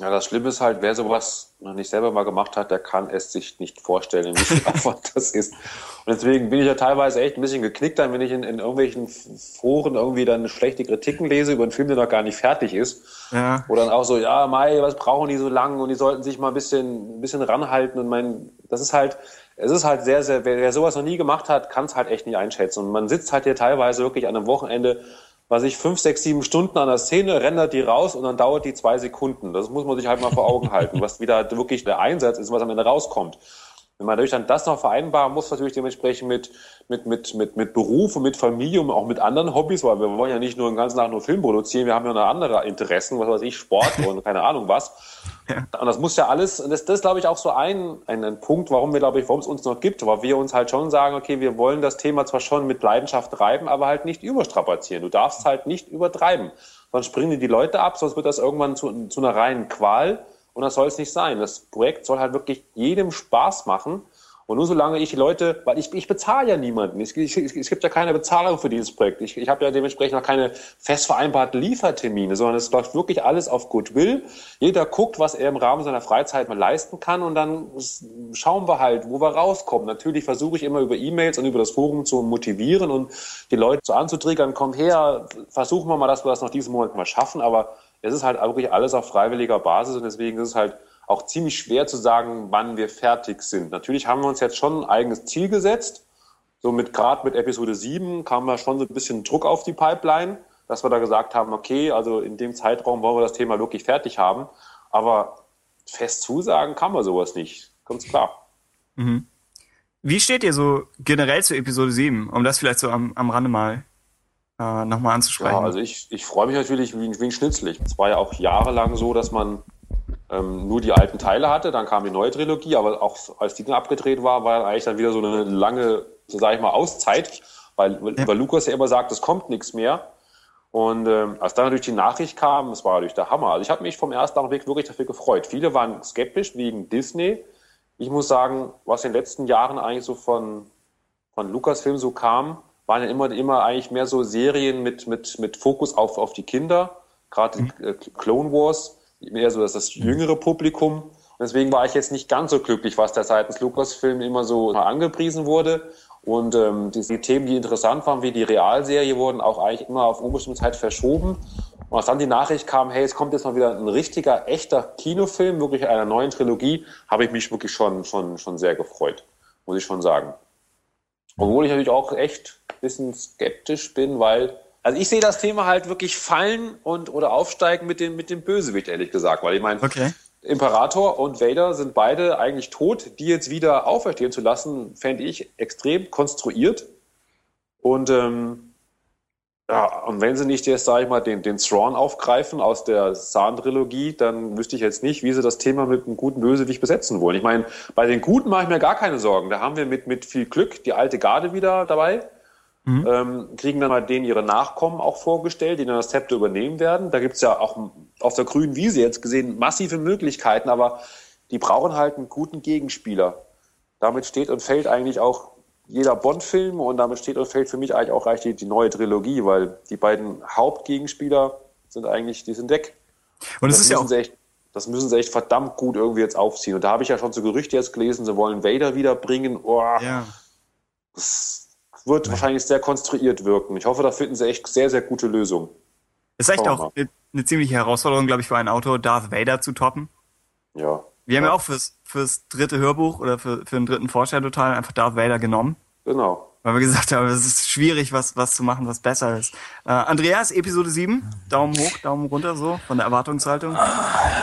Speaker 5: Ja, das Schlimme ist halt, wer sowas noch nicht selber mal gemacht hat, der kann es sich nicht vorstellen, wie viel Aufwand das ist. Und deswegen bin ich ja teilweise echt ein bisschen geknickt, dann, wenn ich in, in irgendwelchen Foren irgendwie dann schlechte Kritiken lese über einen Film, der noch gar nicht fertig ist. Ja. Wo dann auch so, ja, Mai, was brauchen die so lang und die sollten sich mal ein bisschen, ein bisschen ranhalten. Und mein, das ist halt, es ist halt sehr, sehr, wer, wer sowas noch nie gemacht hat, kann es halt echt nicht einschätzen. Und man sitzt halt hier teilweise wirklich an einem Wochenende was ich fünf, sechs, sieben Stunden an der Szene, rendert die raus und dann dauert die zwei Sekunden. Das muss man sich halt mal vor Augen halten, was wieder wirklich der Einsatz ist, was am Ende rauskommt. Wenn man natürlich dann das noch vereinbaren muss, natürlich dementsprechend mit, mit, mit, mit, mit Beruf und mit Familie und auch mit anderen Hobbys, weil wir wollen ja nicht nur den ganzen Tag nur Film produzieren, wir haben ja noch andere Interessen, was weiß ich, Sport und keine Ahnung was. Ja. Und das muss ja alles, und das, das ist, glaube ich, auch so ein, ein, ein Punkt, warum wir, glaube ich, warum es uns noch gibt, weil wir uns halt schon sagen, okay, wir wollen das Thema zwar schon mit Leidenschaft treiben, aber halt nicht überstrapazieren. Du darfst halt nicht übertreiben. Sonst springen die Leute ab, sonst wird das irgendwann zu, zu einer reinen Qual. Und das soll es nicht sein. Das Projekt soll halt wirklich jedem Spaß machen. Und nur solange ich die Leute, weil ich, ich bezahle ja niemanden. Es, ich, es gibt ja keine Bezahlung für dieses Projekt. Ich, ich habe ja dementsprechend auch keine fest vereinbarten Liefertermine, sondern es läuft wirklich alles auf Goodwill. Jeder guckt, was er im Rahmen seiner Freizeit mal leisten kann und dann schauen wir halt, wo wir rauskommen. Natürlich versuche ich immer über E-Mails und über das Forum zu motivieren und die Leute so anzutriggern, kommt her, versuchen wir mal, dass wir das noch diesen Monat mal schaffen, aber es ist halt wirklich alles auf freiwilliger Basis und deswegen ist es halt auch ziemlich schwer zu sagen, wann wir fertig sind. Natürlich haben wir uns jetzt schon ein eigenes Ziel gesetzt. So mit gerade mit Episode 7 kam da schon so ein bisschen Druck auf die Pipeline, dass wir da gesagt haben, okay, also in dem Zeitraum wollen wir das Thema wirklich fertig haben. Aber fest zusagen kann man sowas nicht. Ganz klar.
Speaker 4: Mhm. Wie steht ihr so generell zu Episode 7, um das vielleicht so am, am Rande mal äh, nochmal anzusprechen? Ja,
Speaker 5: also ich, ich freue mich natürlich wie, ein Schnitzlich. Es war ja auch jahrelang so, dass man ähm, nur die alten Teile hatte. Dann kam die neue Trilogie, aber auch als die dann abgedreht war, war eigentlich dann wieder so eine lange, so sage ich mal, Auszeit, weil, ja. weil Lukas ja immer sagt, es kommt nichts mehr. Und ähm, als dann natürlich die Nachricht kam, es war natürlich der Hammer. Also ich habe mich vom ersten Augenblick wirklich dafür gefreut. Viele waren skeptisch wegen Disney. Ich muss sagen, was in den letzten Jahren eigentlich so von, von Lukas-Film so kam, waren ja immer, immer eigentlich mehr so Serien mit, mit, mit Fokus auf, auf die Kinder. Gerade mhm. Clone Wars mehr so das, das jüngere Publikum. Und deswegen war ich jetzt nicht ganz so glücklich, was da seitens Lukas-Film immer so angepriesen wurde. Und ähm, die, die, Themen, die interessant waren, wie die Realserie, wurden auch eigentlich immer auf unbestimmte Zeit verschoben. Und als dann die Nachricht kam, hey, es kommt jetzt mal wieder ein richtiger, echter Kinofilm, wirklich einer neuen Trilogie, habe ich mich wirklich schon, schon, schon sehr gefreut, muss ich schon sagen. Obwohl ich natürlich auch echt ein bisschen skeptisch bin, weil Also ich sehe das Thema halt wirklich fallen und oder aufsteigen mit dem, mit dem Bösewicht, ehrlich gesagt. Weil ich meine,
Speaker 4: Okay.
Speaker 5: Imperator und Vader sind beide eigentlich tot. Die jetzt wieder auferstehen zu lassen, fände ich extrem konstruiert. Und ähm, ja, und wenn sie nicht jetzt, sage ich mal, den, den Thrawn aufgreifen aus der Zahn-Trilogie, dann wüsste ich jetzt nicht, wie sie das Thema mit einem guten Bösewicht besetzen wollen. Ich meine, bei den Guten mache ich mir gar keine Sorgen. Da haben wir mit, mit viel Glück die alte Garde wieder dabei. Ähm, kriegen dann mal denen ihre Nachkommen auch vorgestellt, die dann das Zepter übernehmen werden. Da gibt's ja auch auf der grünen Wiese jetzt gesehen massive Möglichkeiten, aber die brauchen halt einen guten Gegenspieler. Damit steht und fällt eigentlich auch jeder Bond-Film und damit steht und fällt für mich eigentlich auch reicht die, die neue Trilogie, weil die beiden Hauptgegenspieler sind eigentlich, die sind weg.
Speaker 4: Und es
Speaker 5: das
Speaker 4: ist ja
Speaker 5: müssen
Speaker 4: auch,
Speaker 5: sie echt, das müssen sie echt verdammt gut irgendwie jetzt aufziehen. Und da habe ich ja schon so Gerüchte jetzt gelesen, sie wollen Vader wiederbringen. Oh,
Speaker 4: ja.
Speaker 5: Das wird wahrscheinlich sehr konstruiert wirken. Ich hoffe, da finden sie echt sehr, sehr gute Lösungen.
Speaker 4: ist echt auch eine, eine ziemliche Herausforderung, glaube ich, für einen Autor, Darth Vader zu toppen.
Speaker 5: Ja.
Speaker 4: Wir haben
Speaker 5: Ja.
Speaker 4: ja auch fürs, fürs dritte Hörbuch oder für, für den dritten Vorstellteil einfach Darth Vader genommen.
Speaker 5: Genau.
Speaker 4: Weil wir gesagt haben, es ist schwierig, was, was zu machen, was besser ist. Äh, Andreas, Episode 7, Daumen hoch, Daumen runter, so, von der Erwartungshaltung.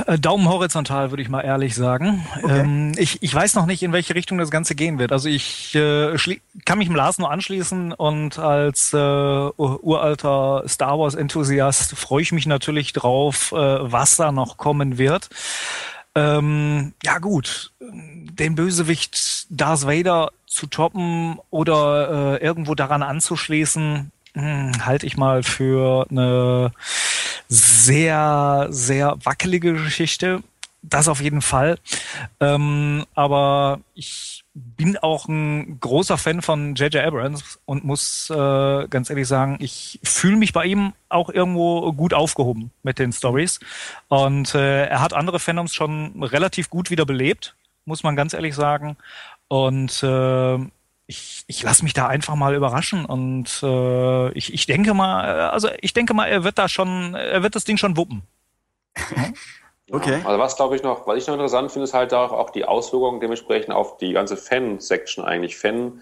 Speaker 6: Äh, Daumen horizontal, würde ich mal ehrlich sagen. Ähm, ich, ich weiß noch nicht, in welche Richtung das Ganze gehen wird. Also ich äh, schlie- kann mich dem Lars nur anschließen und als äh, ur- uralter Star Wars-Enthusiast freue ich mich natürlich drauf, äh, was da noch kommen wird. Ähm, ja gut, den Bösewicht Darth Vader zu toppen oder äh, irgendwo daran anzuschließen, hm, halte ich mal für eine sehr, sehr wackelige Geschichte. Das auf jeden Fall. Ähm, aber ich bin auch ein großer Fan von J.J. Abrams und muss äh, ganz ehrlich sagen, ich fühle mich bei ihm auch irgendwo gut aufgehoben mit den Stories. Und äh, er hat andere Fandoms schon relativ gut wieder belebt, muss man ganz ehrlich sagen. Und äh, ich, ich lasse mich da einfach mal überraschen und äh, ich, ich denke mal, äh, also ich denke mal, er wird da schon, er wird das Ding schon wuppen.
Speaker 4: Okay.
Speaker 5: Also was glaube ich noch, was ich noch interessant finde, ist halt auch, auch die Auswirkungen dementsprechend auf die ganze Fan-Section eigentlich. Fan,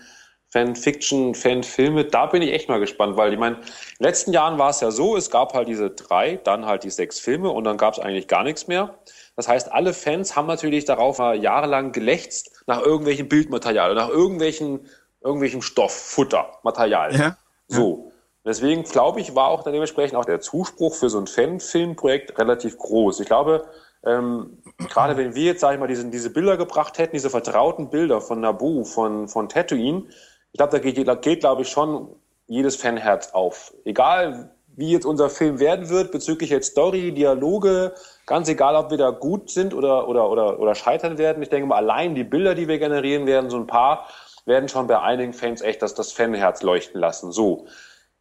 Speaker 5: Fan-Fiction, Fan-Filme, da bin ich echt mal gespannt, weil ich meine, in den letzten Jahren war es ja so, es gab halt diese drei, dann halt die sechs Filme und dann gab es eigentlich gar nichts mehr. Das heißt, alle Fans haben natürlich darauf jahrelang gelächzt nach irgendwelchen Bildmaterial, nach irgendwelchen, irgendwelchem Stoff, Futter, Material.
Speaker 4: Ja.
Speaker 5: So. Deswegen glaube ich, war auch dann dementsprechend auch der Zuspruch für so ein Fan-Filmprojekt relativ groß. Ich glaube, ähm, gerade wenn wir jetzt, sage ich mal, diese, diese Bilder gebracht hätten, diese vertrauten Bilder von Naboo, von, von Tatooine, ich glaube, da geht, da geht, glaube ich, schon jedes Fanherz auf. Egal, wie jetzt unser Film werden wird, bezüglich jetzt Story, Dialoge, ganz egal, ob wir da gut sind oder, oder, oder, oder scheitern werden. Ich denke mal, allein die Bilder, die wir generieren werden, so ein paar, werden schon bei einigen Fans echt das, das Fanherz leuchten lassen. So.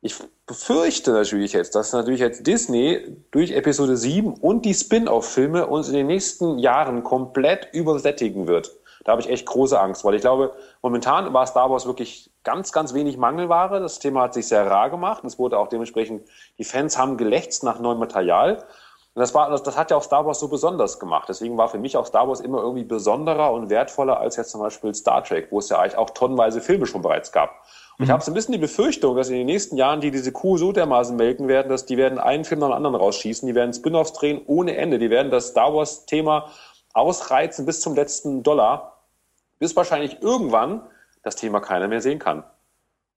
Speaker 5: Ich befürchte natürlich jetzt, dass natürlich jetzt Disney durch Episode 7 und die Spin-off-Filme uns in den nächsten Jahren komplett übersättigen wird. Da habe ich echt große Angst, weil ich glaube, momentan war Star Wars wirklich ganz, ganz wenig Mangelware. Das Thema hat sich sehr rar gemacht. Es wurde auch dementsprechend, die Fans haben gelächzt nach neuem Material. Und das, war, das, das hat ja auch Star Wars so besonders gemacht. Deswegen war für mich auch Star Wars immer irgendwie besonderer und wertvoller als jetzt zum Beispiel Star Trek, wo es ja eigentlich auch tonnenweise Filme schon bereits gab. Und ich habe so ein bisschen die Befürchtung, dass in den nächsten Jahren die diese Kuh so dermaßen melken werden, dass die werden einen Film nach dem anderen rausschießen, die werden Spin-offs drehen ohne Ende, die werden das Star Wars-Thema ausreizen bis zum letzten Dollar, bis wahrscheinlich irgendwann das Thema keiner mehr sehen kann.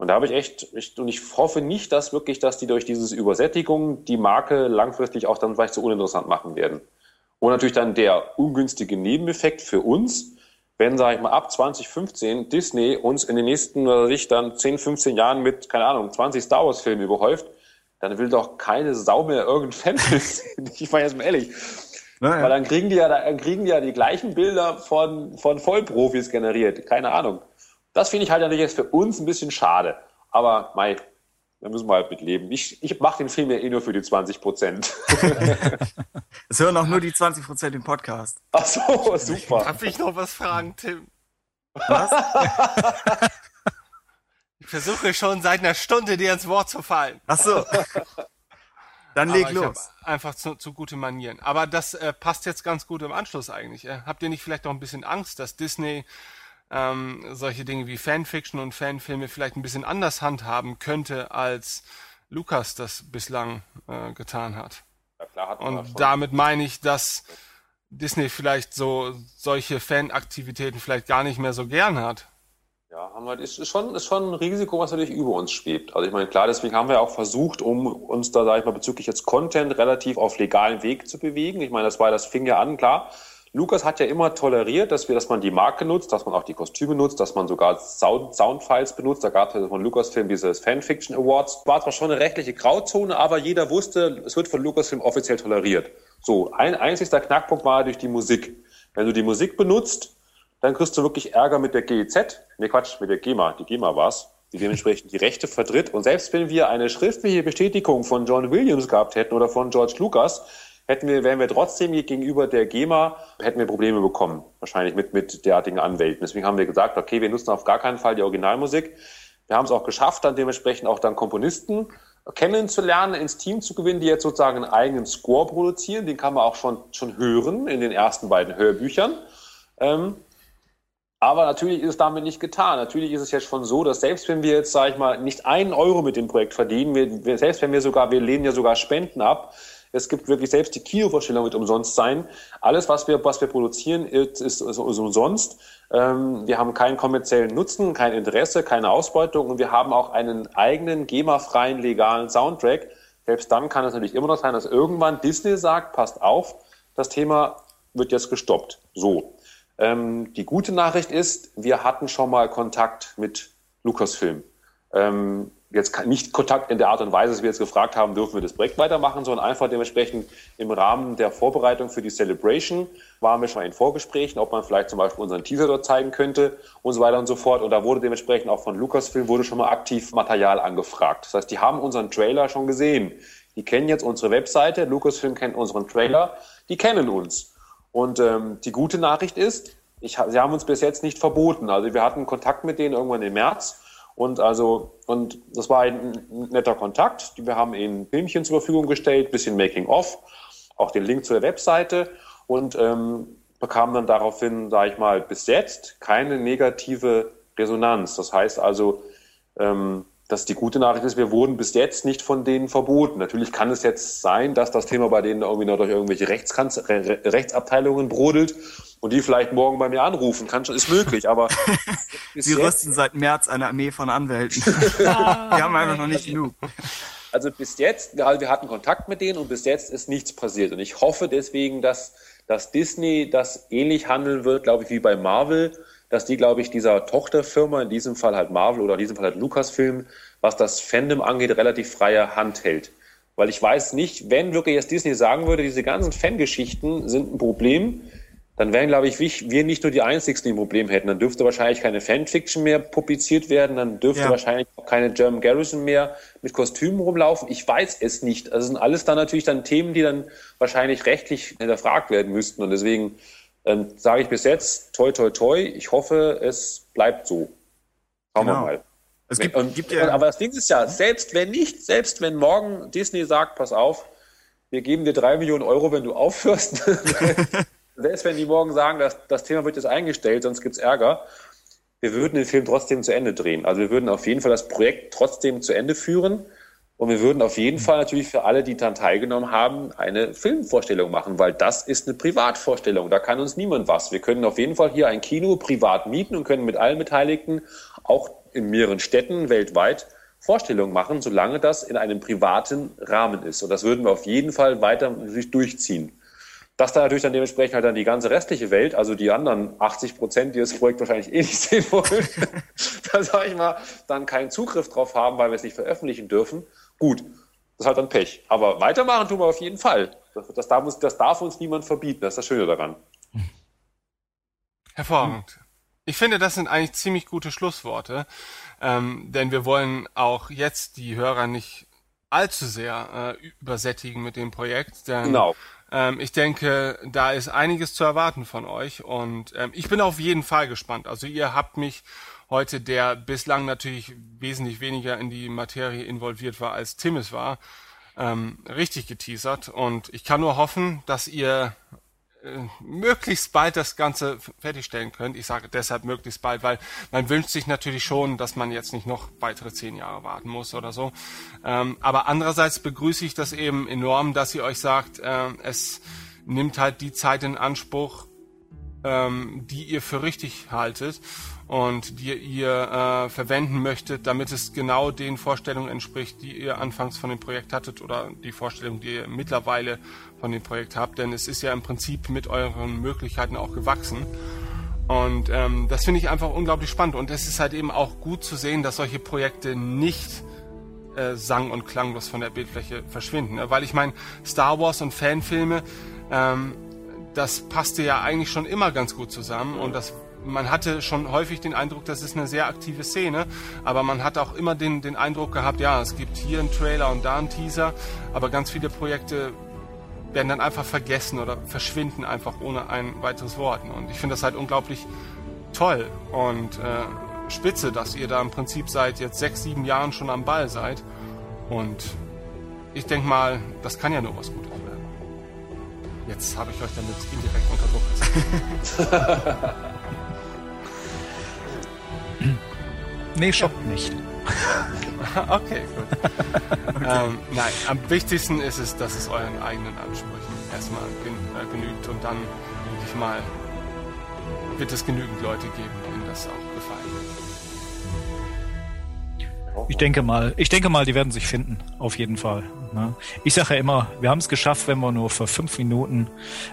Speaker 5: Und da habe ich echt, ich, und ich hoffe nicht, dass wirklich, dass die durch diese Übersättigung die Marke langfristig auch dann vielleicht so uninteressant machen werden. Und natürlich dann der ungünstige Nebeneffekt für uns, wenn, sage ich mal, ab 2015 Disney uns in den nächsten, oder sich dann 10, 15 Jahren mit, keine Ahnung, 20 Star Wars Filmen überhäuft, dann will doch keine Sau mehr irgendein Fan sehen. Ich meine jetzt mal ehrlich.
Speaker 4: Naja.
Speaker 5: Weil dann kriegen die ja, dann kriegen die ja die gleichen Bilder von, von Vollprofis generiert. Keine Ahnung. Das finde ich halt natürlich jetzt für uns ein bisschen schade. Aber, mei, da müssen wir halt mit leben. Ich, ich mache den Film ja eh nur für die 20 Prozent.
Speaker 4: Es hören auch nur die 20% im Podcast.
Speaker 5: Ach so, super.
Speaker 3: Darf ich noch was fragen, Tim?
Speaker 4: Was?
Speaker 3: Ich versuche schon seit einer Stunde dir ins Wort zu fallen.
Speaker 4: Ach so. Dann
Speaker 3: Aber
Speaker 4: leg
Speaker 3: ich hab
Speaker 4: los.
Speaker 3: einfach zu, zu gute Manieren. Aber das äh, passt jetzt ganz gut im Anschluss eigentlich. Äh, habt ihr nicht vielleicht auch ein bisschen Angst, dass Disney ähm, solche Dinge wie Fanfiction und Fanfilme vielleicht ein bisschen anders handhaben könnte als Lukas das bislang äh, getan hat.
Speaker 5: Ja, klar hat
Speaker 3: Und damit meine ich, dass Disney vielleicht so solche Fanaktivitäten vielleicht gar nicht mehr so gern hat.
Speaker 5: Ja, haben wir, ist, ist, schon, ist schon ein Risiko, was natürlich über uns schwebt. Also ich meine, klar, deswegen haben wir auch versucht, um uns da, sag ich mal, bezüglich jetzt Content relativ auf legalen Weg zu bewegen. Ich meine, das war, das fing ja an, klar. Lukas hat ja immer toleriert, dass wir, dass man die Marke nutzt, dass man auch die Kostüme nutzt, dass man sogar Sound, Soundfiles benutzt. Da gab es von Lucasfilm diese Fanfiction Awards. War zwar schon eine rechtliche Grauzone, aber jeder wusste, es wird von Lucasfilm offiziell toleriert. So, ein einzigster Knackpunkt war durch die Musik. Wenn du die Musik benutzt, dann kriegst du wirklich Ärger mit der GEZ. Nee, Quatsch, mit der GEMA. Die GEMA war's, die dementsprechend die Rechte vertritt. Und selbst wenn wir eine schriftliche Bestätigung von John Williams gehabt hätten oder von George Lucas, hätten wir, wären wir trotzdem gegenüber der GEMA, hätten wir Probleme bekommen. Wahrscheinlich mit, mit derartigen Anwälten. Deswegen haben wir gesagt, okay, wir nutzen auf gar keinen Fall die Originalmusik. Wir haben es auch geschafft, dann dementsprechend auch dann Komponisten kennenzulernen, ins Team zu gewinnen, die jetzt sozusagen einen eigenen Score produzieren. Den kann man auch schon, schon hören in den ersten beiden Hörbüchern. Ähm, aber natürlich ist es damit nicht getan. Natürlich ist es jetzt schon so, dass selbst wenn wir jetzt, sage ich mal, nicht einen Euro mit dem Projekt verdienen, wir, selbst wenn wir sogar, wir lehnen ja sogar Spenden ab, es gibt wirklich selbst die Kinovorstellung wird umsonst sein. Alles, was wir, was wir produzieren, ist, ist, ist umsonst. Ähm, wir haben keinen kommerziellen Nutzen, kein Interesse, keine Ausbeutung und wir haben auch einen eigenen GEMA-freien legalen Soundtrack. Selbst dann kann es natürlich immer noch sein, dass irgendwann Disney sagt, passt auf, das Thema wird jetzt gestoppt. So. Ähm, die gute Nachricht ist, wir hatten schon mal Kontakt mit Lucasfilm. Ähm, jetzt nicht Kontakt in der Art und Weise, dass wir jetzt gefragt haben, dürfen wir das Projekt weitermachen, sondern einfach dementsprechend im Rahmen der Vorbereitung für die Celebration waren wir schon in Vorgesprächen, ob man vielleicht zum Beispiel unseren Teaser dort zeigen könnte und so weiter und so fort. Und da wurde dementsprechend auch von Lucasfilm wurde schon mal aktiv Material angefragt. Das heißt, die haben unseren Trailer schon gesehen. Die kennen jetzt unsere Webseite, Lucasfilm kennt unseren Trailer, die kennen uns. Und ähm, die gute Nachricht ist, ich, sie haben uns bis jetzt nicht verboten. Also wir hatten Kontakt mit denen irgendwann im März. Und also, und das war ein netter Kontakt. Wir haben ihnen Filmchen zur Verfügung gestellt, bisschen Making of, auch den Link zur Webseite und ähm, bekamen dann daraufhin, sage ich mal, bis jetzt keine negative Resonanz. Das heißt also, ähm, dass die gute Nachricht ist, wir wurden bis jetzt nicht von denen verboten. Natürlich kann es jetzt sein, dass das Thema bei denen irgendwie noch durch irgendwelche Rechtskanz Rechtsabteilungen brodelt und die vielleicht morgen bei mir anrufen. Kann schon, ist möglich, aber.
Speaker 4: Sie rüsten seit März eine Armee von Anwälten. Wir haben einfach noch nicht genug.
Speaker 5: Also bis jetzt, wir hatten Kontakt mit denen und bis jetzt ist nichts passiert. Und ich hoffe deswegen, dass, dass Disney das ähnlich handeln wird, glaube ich, wie bei Marvel dass die, glaube ich, dieser Tochterfirma, in diesem Fall halt Marvel oder in diesem Fall halt Lucasfilm, was das Fandom angeht, relativ freie Hand hält. Weil ich weiß nicht, wenn wirklich jetzt Disney sagen würde, diese ganzen Fangeschichten sind ein Problem, dann wären, glaube ich, wir nicht nur die Einzigen, die ein Problem hätten. Dann dürfte wahrscheinlich keine Fanfiction mehr publiziert werden, dann dürfte ja. wahrscheinlich auch keine German Garrison mehr mit Kostümen rumlaufen. Ich weiß es nicht. Also sind alles dann natürlich dann Themen, die dann wahrscheinlich rechtlich hinterfragt werden müssten. Und deswegen ähm, sage ich bis jetzt, toi, toi, toi. Ich hoffe, es bleibt so. Schauen genau. wir mal. Es gibt, und, gibt ja, aber das Ding ist ja, selbst wenn nicht, selbst wenn morgen Disney sagt, pass auf, wir geben dir drei Millionen Euro, wenn du aufhörst. selbst wenn die morgen sagen, dass das Thema wird jetzt eingestellt, sonst gibt's Ärger. Wir würden den Film trotzdem zu Ende drehen. Also wir würden auf jeden Fall das Projekt trotzdem zu Ende führen. Und wir würden auf jeden Fall natürlich für alle, die daran teilgenommen haben, eine Filmvorstellung machen, weil das ist eine Privatvorstellung. Da kann uns niemand was. Wir können auf jeden Fall hier ein Kino privat mieten und können mit allen Beteiligten auch in mehreren Städten weltweit Vorstellungen machen, solange das in einem privaten Rahmen ist. Und das würden wir auf jeden Fall weiter durchziehen. Dass da natürlich dann dementsprechend halt dann die ganze restliche Welt, also die anderen 80 Prozent, die das Projekt wahrscheinlich eh nicht sehen wollen, da sage ich mal, dann keinen Zugriff drauf haben, weil wir es nicht veröffentlichen dürfen. Gut, das ist halt dann Pech. Aber weitermachen tun wir auf jeden Fall. Das, das, darf, uns, das darf uns niemand verbieten. Das ist das Schöne daran.
Speaker 3: Hervorragend. Ich finde, das sind eigentlich ziemlich gute Schlussworte, ähm, denn wir wollen auch jetzt die Hörer nicht allzu sehr äh, übersättigen mit dem Projekt. Denn, genau. Ähm, ich denke, da ist einiges zu erwarten von euch und ähm, ich bin auf jeden Fall gespannt. Also ihr habt mich heute, der bislang natürlich wesentlich weniger in die Materie involviert war, als Tim es war, ähm, richtig geteasert. Und ich kann nur hoffen, dass ihr äh, möglichst bald das Ganze fertigstellen könnt. Ich sage deshalb möglichst bald, weil man wünscht sich natürlich schon, dass man jetzt nicht noch weitere zehn Jahre warten muss oder so. Ähm, aber andererseits begrüße ich das eben enorm, dass ihr euch sagt, äh, es nimmt halt die Zeit in Anspruch, ähm, die ihr für richtig haltet und die ihr äh, verwenden möchtet, damit es genau den Vorstellungen entspricht, die ihr anfangs von dem Projekt hattet oder die Vorstellung, die ihr mittlerweile von dem Projekt habt. Denn es ist ja im Prinzip mit euren Möglichkeiten auch gewachsen. Und ähm, das finde ich einfach unglaublich spannend. Und es ist halt eben auch gut zu sehen, dass solche Projekte nicht äh, sang- und klanglos von der Bildfläche verschwinden. Ne? Weil ich meine, Star Wars und Fanfilme, ähm, das passte ja eigentlich schon immer ganz gut zusammen und das man hatte schon häufig den Eindruck, das ist eine sehr aktive Szene, aber man hat auch immer den, den Eindruck gehabt, ja, es gibt hier einen Trailer und da einen Teaser, aber ganz viele Projekte werden dann einfach vergessen oder verschwinden einfach ohne ein weiteres Wort. Und ich finde das halt unglaublich toll und äh, spitze, dass ihr da im Prinzip seit jetzt sechs, sieben Jahren schon am Ball seid. Und ich denke mal, das kann ja nur was Gutes werden. Jetzt habe ich euch damit indirekt unter Druck gesetzt.
Speaker 6: nee, schockt nicht.
Speaker 3: okay, gut. ähm, nein, am wichtigsten ist es, dass es euren eigenen Ansprüchen erstmal gen äh, genügt und dann, denke ich mal, wird es genügend Leute geben, denen das auch gefallen
Speaker 6: wird. Ich denke mal, ich denke mal, die werden sich finden, auf jeden Fall. Ne? Ich sage ja immer, wir haben es geschafft, wenn wir nur für fünf Minuten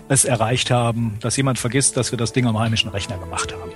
Speaker 6: es erreicht haben, dass jemand vergisst, dass wir das Ding am heimischen Rechner gemacht haben.